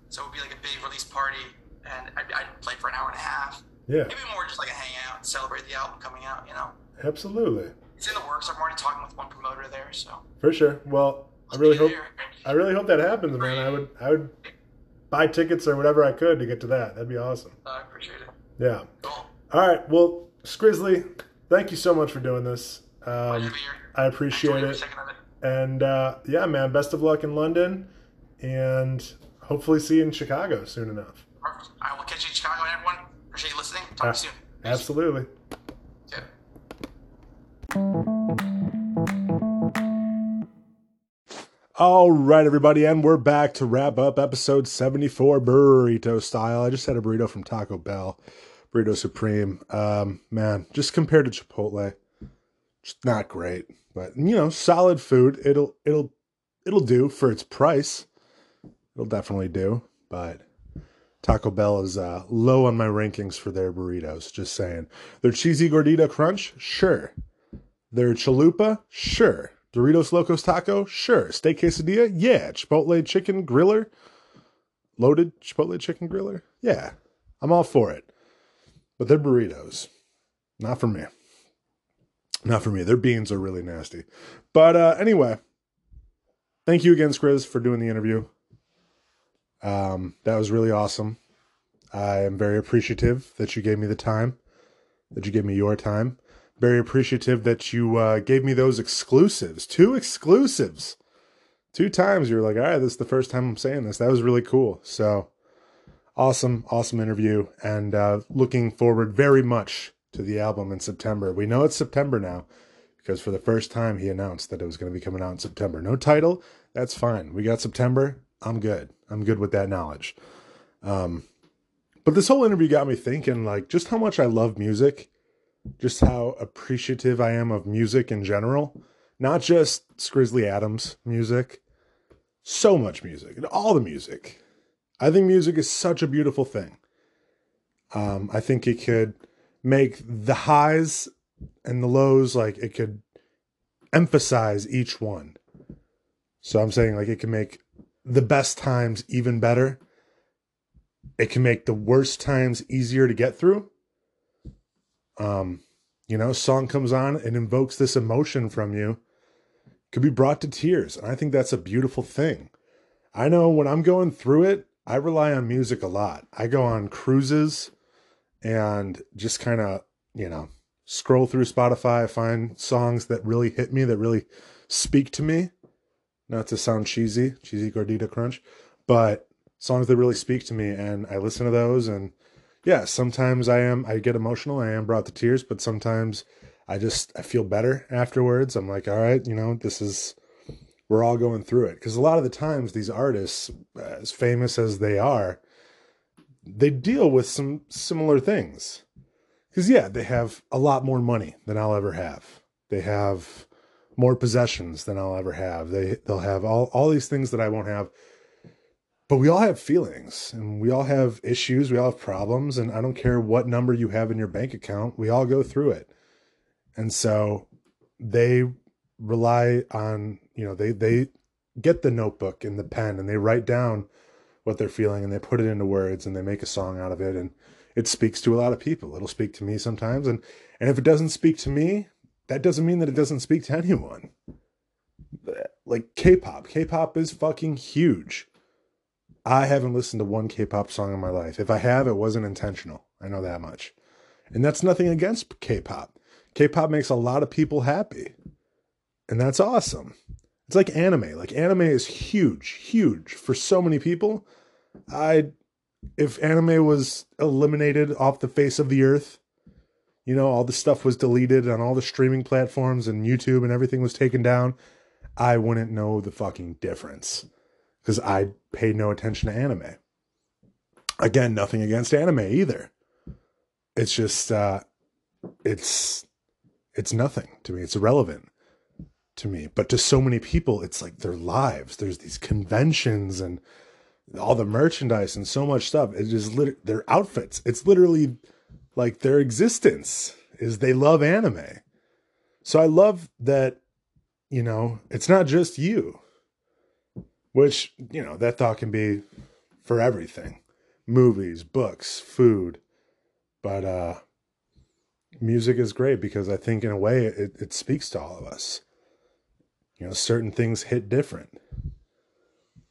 so it would be like a big release party, and I'd, I'd play for an hour and a half. Yeah. Maybe more just like a hangout and celebrate the album coming out. You know, Absolutely. it's in the works. I'm already talking with one promoter there, so For sure. Well, I really hope. I really hope that happens, man. I would I would buy tickets or whatever I could to get to that. That'd be awesome. I appreciate it. Yeah. Cool. All right. Well, Skrizzly, thank you so much for doing this. Um, here. I appreciate it. second of it. And uh, yeah, man, best of luck in London, and hopefully see you in Chicago soon enough. Perfect. I will catch you in Chicago, everyone. Appreciate you listening. Talk Uh, to you soon. Absolutely. Yeah. All right, everybody, and we're back to wrap up episode 74 burrito style. I just had a burrito from Taco Bell, Burrito Supreme. Um, man, just compared to Chipotle, just not great, but you know, solid food. It'll it'll it'll do for its price. It'll definitely do, but Taco Bell is uh, low on my rankings for their burritos. Just saying. Their cheesy gordita crunch, sure. Their chalupa, sure. Doritos Locos Taco, sure. Steak quesadilla, yeah. Chipotle chicken griller, loaded Chipotle chicken griller, yeah. I'm all for it. But they're burritos, not for me. Not for me. Their beans are really nasty. But uh, anyway, thank you again, Skriz, for doing the interview. Um, that was really awesome. I am very appreciative that you gave me the time, that you gave me your time. Very appreciative that you uh, gave me those exclusives, two exclusives. Two times you were like, all right, this is the first time I'm saying this. That was really cool. So awesome, awesome interview. And uh, looking forward very much to the album in September. We know it's September now because for the first time he announced that it was going to be coming out in September. No title, that's fine. We got September. I'm good. I'm good with that knowledge. Um, but this whole interview got me thinking, like, just how much I love music, just how appreciative I am of music in general, not just Skrizzly Adams music, so much music, and all the music. I think music is such a beautiful thing. Um, I think it could make the highs and the lows, like, it could emphasize each one. So I'm saying, like, it can make the best times even better. It can make the worst times easier to get through. Um, you know, song comes on and invokes this emotion from you, could be brought to tears. And I think that's a beautiful thing. I know when I'm going through it, I rely on music a lot. I go on cruises and just kind of, you know, scroll through Spotify, find songs that really hit me, that really speak to me. Not to sound cheesy, cheesy gordita crunch, but songs that really speak to me and I listen to those and yeah, sometimes I am I get emotional, I am brought to tears, but sometimes I just I feel better afterwards. I'm like, all right, you know, this is we're all going through it because a lot of the times these artists as famous as they are, they deal with some similar things. Cuz yeah, they have a lot more money than I'll ever have. They have more possessions than I'll ever have. They they'll have all all these things that I won't have but we all have feelings and we all have issues we all have problems and i don't care what number you have in your bank account we all go through it. And so they rely on you know they they get the notebook and the pen and they write down what they're feeling and they put it into words and they make a song out of it and it speaks to a lot of people. It'll speak to me sometimes and and if it doesn't speak to me that doesn't mean that it doesn't speak to anyone. Like k-pop k-pop is fucking huge I haven't listened to one K-pop song in my life. If I have, it wasn't intentional. I know that much. And that's nothing against K-pop. K-pop makes a lot of people happy. And that's awesome. It's like anime. Like anime is huge, huge for so many people. I if anime was eliminated off the face of the earth, you know, all the stuff was deleted on all the streaming platforms and YouTube and everything was taken down, I wouldn't know the fucking difference because I paid no attention to anime. Again, nothing against anime either. It's just uh it's it's nothing to me. It's irrelevant to me. But to so many people, it's like their lives. There's these conventions and all the merchandise and so much stuff. It is lit- their outfits. It's literally like their existence is they love anime. So I love that, you know, it's not just you, which, you know, that thought can be for everything movies, books, food. But uh, music is great because I think, in a way, it, it speaks to all of us. You know, certain things hit different,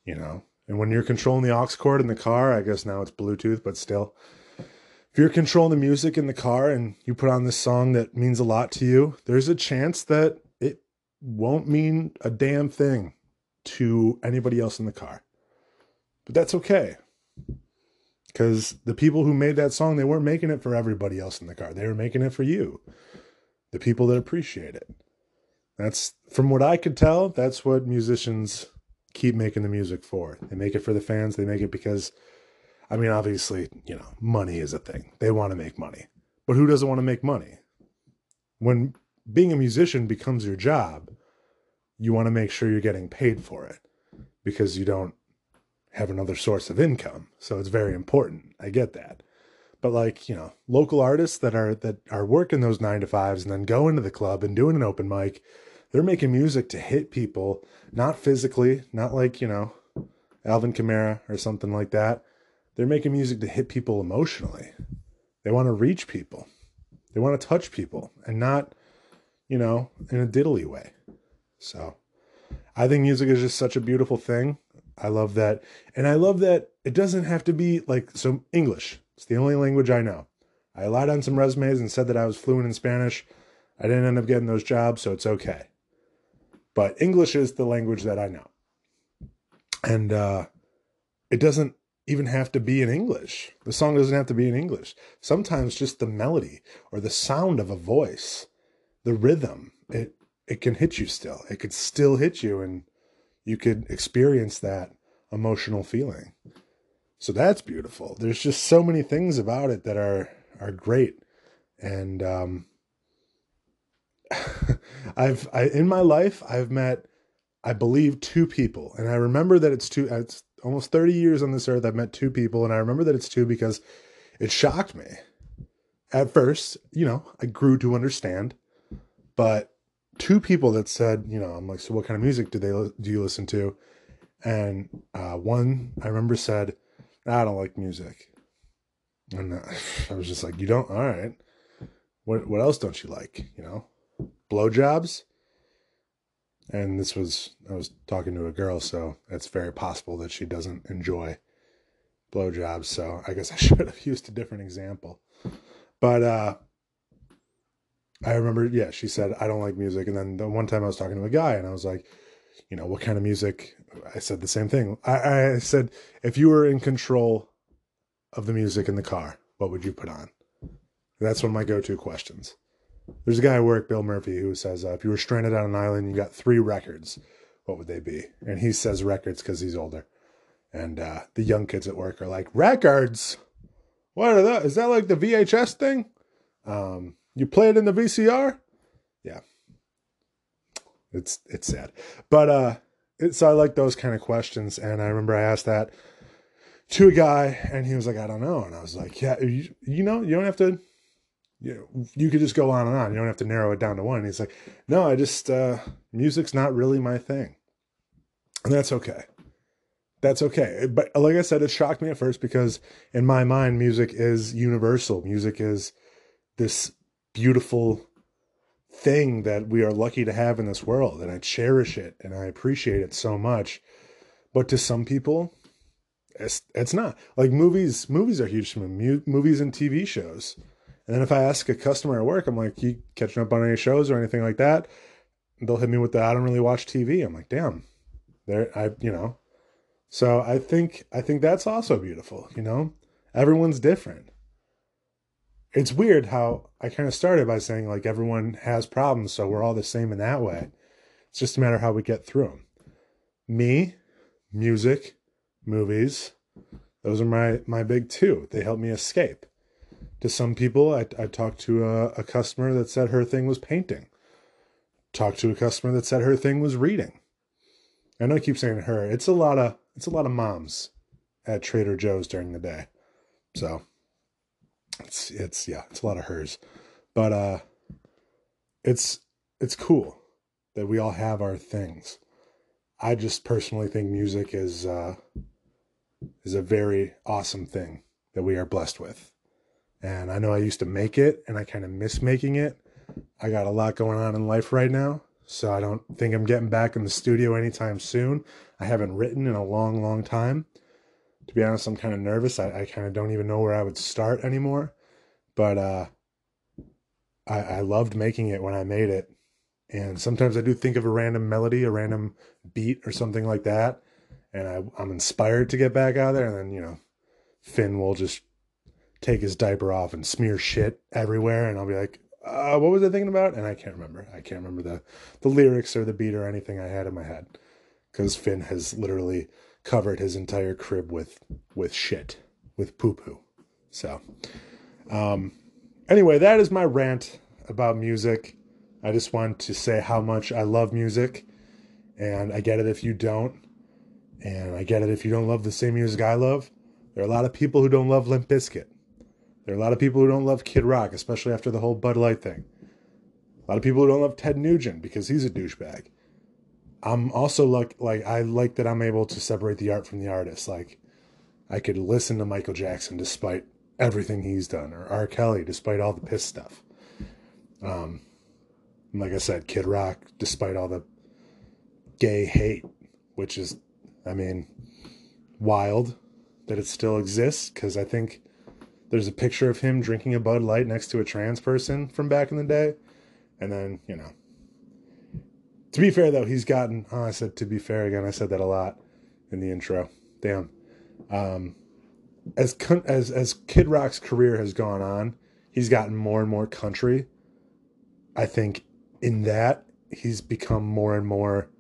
you know, and when you're controlling the aux cord in the car, I guess now it's Bluetooth, but still, if you're controlling the music in the car and you put on this song that means a lot to you, there's a chance that it won't mean a damn thing to anybody else in the car. But that's okay. Because the people who made that song, they weren't making it for everybody else in the car. They were making it for you, the people that appreciate it. That's from what I could tell, that's what musicians keep making the music for. They make it for the fans. They make it because, I mean, obviously, you know, money is a thing. They want to make money. But who doesn't want to make money? When being a musician becomes your job, you want to make sure you're getting paid for it because you don't have another source of income. So it's very important. I get that. But like, you know, local artists that are that are working those 9 to 5s and then go into the club and doing an open mic, they're making music to hit people, not physically, not like, you know, Alvin Kamara or something like that. They're making music to hit people emotionally. They want to reach people. They want to touch people and not, you know, in a diddly way. So I think music is just such a beautiful thing. I love that. And I love that it doesn't have to be like so English. It's the only language I know. I lied on some resumes and said that I was fluent in Spanish. I didn't end up getting those jobs, so it's okay but English is the language that I know. And uh, it doesn't even have to be in English. The song doesn't have to be in English. Sometimes just the melody or the sound of a voice, the rhythm, it it can hit you still. It could still hit you and you could experience that emotional feeling. So that's beautiful. There's just so many things about it that are are great. And um I've I, in my life I've met I believe two people, and I remember that it's two. It's almost thirty years on this earth. I've met two people, and I remember that it's two because it shocked me. At first, you know, I grew to understand, but two people that said, you know, I'm like, so what kind of music do they do you listen to? And uh, one I remember said, I don't like music, and I was just like, you don't? All right. What what else don't you like? You know, blowjobs. And this was, I was talking to a girl, so it's very possible that she doesn't enjoy blowjobs. So I guess I should have used a different example. But uh, I remember, yeah, she said, I don't like music. And then the one time I was talking to a guy and I was like, you know, what kind of music? I said the same thing. I, I said, if you were in control of the music in the car, what would you put on? That's one of my go to questions. There's a guy at work, Bill Murphy, who says, uh, if you were stranded on an island, you got three records, what would they be? And he says records because he's older. And uh, the young kids at work are like, records? What are that? Is that like the VHS thing? Um, you play it in the VCR? Yeah. It's it's sad. But uh it, so I like those kind of questions. And I remember I asked that to a guy and he was like, I don't know. And I was like, Yeah, you, you know, you don't have to you know, you could just go on and on. You don't have to narrow it down to one. And he's like, no, I just uh, music's not really my thing, and that's okay. That's okay. But like I said, it shocked me at first because in my mind, music is universal. Music is this beautiful thing that we are lucky to have in this world, and I cherish it and I appreciate it so much. But to some people, it's it's not like movies. Movies are huge to me. Movies and TV shows And then if I ask a customer at work, I'm like, you catching up on any shows or anything like that? They'll hit me with the I don't really watch TV. I'm like, damn, there I you know. So I think I think that's also beautiful, you know? Everyone's different. It's weird how I kind of started by saying like everyone has problems, so we're all the same in that way. It's just a matter how we get through them. Me, music, movies, those are my my big two. They help me escape. To some people, I, I talked to a, a customer that said her thing was painting. Talked to a customer that said her thing was reading. I know I keep saying her. It's a lot of it's a lot of moms at Trader Joe's during the day. So it's it's yeah, it's a lot of hers. But uh it's it's cool that we all have our things. I just personally think music is uh is a very awesome thing that we are blessed with. And I know I used to make it and I kind of miss making it. I got a lot going on in life right now, so I don't think I'm getting back in the studio anytime soon. I haven't written in a long, long time. To be honest, I'm kind of nervous. I, I kind of don't even know where I would start anymore. But uh, I, I loved making it when I made it. And sometimes I do think of a random melody, a random beat, or something like that. And I, I'm inspired to get back out there. And then, you know, Finn will just take his diaper off and smear shit everywhere. And I'll be like, uh, what was I thinking about? And I can't remember. I can't remember the, the lyrics or the beat or anything I had in my head. Because Finn has literally covered his entire crib with with shit, with poo poo. So, um, anyway, that is my rant about music. I just want to say how much I love music, and I get it if you don't, and I get it if you don't love the same music I love. There are a lot of people who don't love Limp Bizkit. There are a lot of people who don't love Kid Rock, especially after the whole Bud Light thing. A lot of people who don't love Ted Nugent because he's a douchebag. I'm also like like I like that I'm able to separate the art from the artist. Like I could listen to Michael Jackson despite everything he's done, or R. Kelly despite all the piss stuff. Um, like I said, Kid Rock despite all the gay hate, which is, I mean, wild that it still exists. Because I think there's a picture of him drinking a Bud Light next to a trans person from back in the day, and then you know to be fair, though, he's gotten. Oh, I said to be fair again. I said that a lot in the intro. Damn. Um, as as as Kid Rock's career has gone on, he's gotten more and more country. I think in that he's become more and more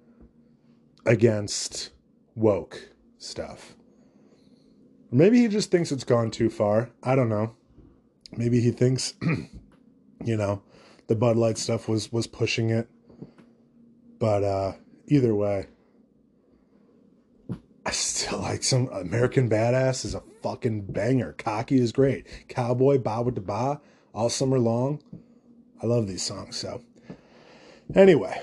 against woke stuff. Maybe he just thinks it's gone too far. I don't know. Maybe he thinks, you know, the Bud Light stuff was was pushing it but uh, either way, I still like some American Badass is a fucking banger. Cocky is great. Cowboy, Ba with the Ba, all summer long. I love these songs. So, anyway,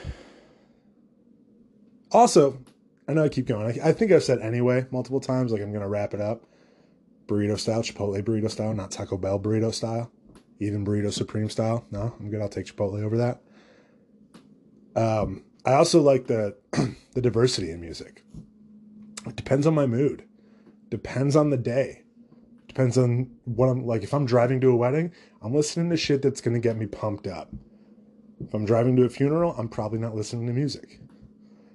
also, I know I keep going. I, I think I've said anyway multiple times. Like I'm gonna wrap it up. Burrito style, Chipotle burrito style, not Taco Bell burrito style, even burrito supreme style. No, I'm good. I'll take Chipotle over that. Um, I also like the the diversity in music. It depends on my mood. Depends on the day. Depends on what I'm like. If I'm driving to a wedding, I'm listening to shit that's gonna get me pumped up. If I'm driving to a funeral, I'm probably not listening to music.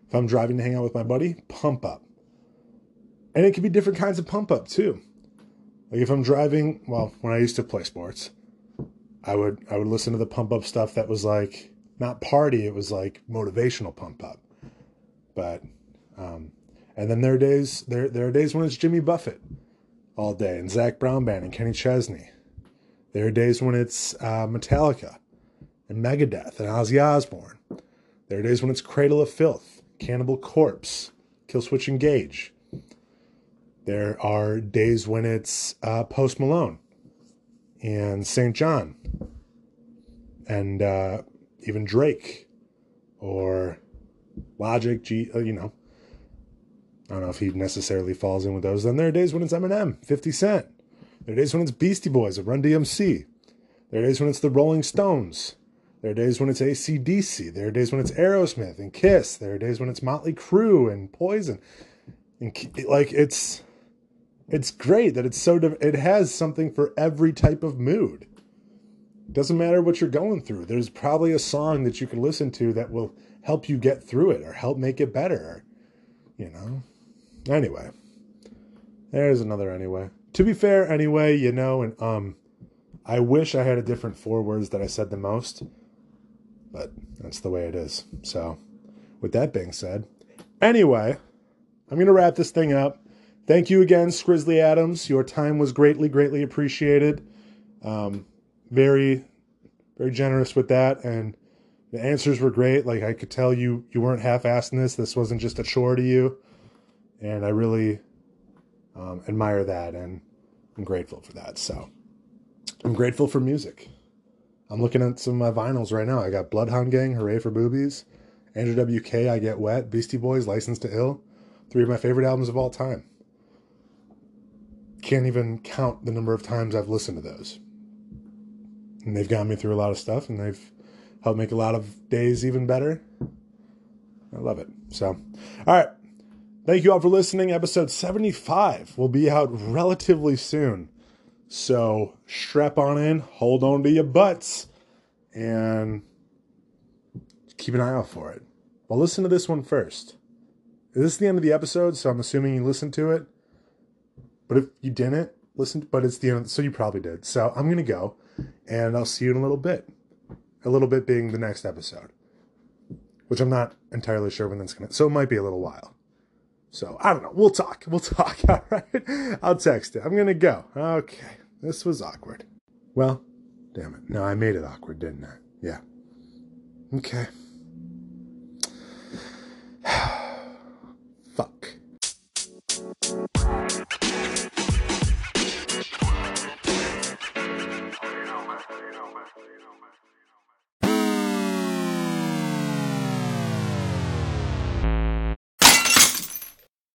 If I'm driving to hang out with my buddy, pump up. And it can be different kinds of pump up too. Like if I'm driving, well, when I used to play sports, I would I would listen to the pump up stuff that was like not party. It was like motivational pump up. But, um, and then there are days there there are days when it's Jimmy Buffett all day and Zac Brown Band and Kenny Chesney. There are days when it's uh, Metallica and Megadeth and Ozzy Osbourne. There are days when it's Cradle of Filth, Cannibal Corpse, Killswitch Engage. There are days when it's uh, Post Malone and St. John and uh, even Drake or Logic, G, uh, you know. I don't know if he necessarily falls in with those. Then there are days when it's Eminem, 50 Cent. There are days when it's Beastie Boys, Run DMC. There are days when it's the Rolling Stones. There are days when it's ACDC. There are days when it's Aerosmith and Kiss. There are days when it's Motley Crue and Poison. And like it's it's great that it's so it has something for every type of mood. Doesn't matter what you're going through. There's probably a song that you can listen to that will help you get through it or help make it better. You know? Anyway. There's another anyway. To be fair, anyway, you know, and um I wish I had a different four words that I said the most, but that's the way it is. So, with that being said, anyway, I'm going to wrap this thing up. Thank you again, Skrizzly Adams. Your time was greatly, greatly appreciated. Um, very, very generous with that, and the answers were great. Like I could tell you, you weren't half-assing this. This wasn't just a chore to you, and I really um, admire that, and I'm grateful for that. So. I'm grateful for music. I'm looking at some of my vinyls right now. I got Bloodhound Gang, Hooray for Boobies, Andrew WK, I Get Wet, Beastie Boys, License to Ill. Three of my favorite albums of all time. Can't even count the number of times I've listened to those. And they've got me through a lot of stuff and they've helped make a lot of days even better. I love it. So, all right. Thank you all for listening. Episode 75 will be out relatively soon. So strap on in, hold on to your butts, and keep an eye out for it. Well, listen to this one first. This is the end of the episode, so I'm assuming you listened to it. But if you didn't listen, but it's the end, so you probably did. So I'm gonna go, and I'll see you in a little bit. A little bit being the next episode, which I'm not entirely sure when that's gonna. So it might be a little while. So I don't know. We'll talk. We'll talk. All right. I'll text it. I'm going to go. Okay. This was awkward. Well, damn it. No, I made it awkward, didn't I? Yeah. Okay. Fuck.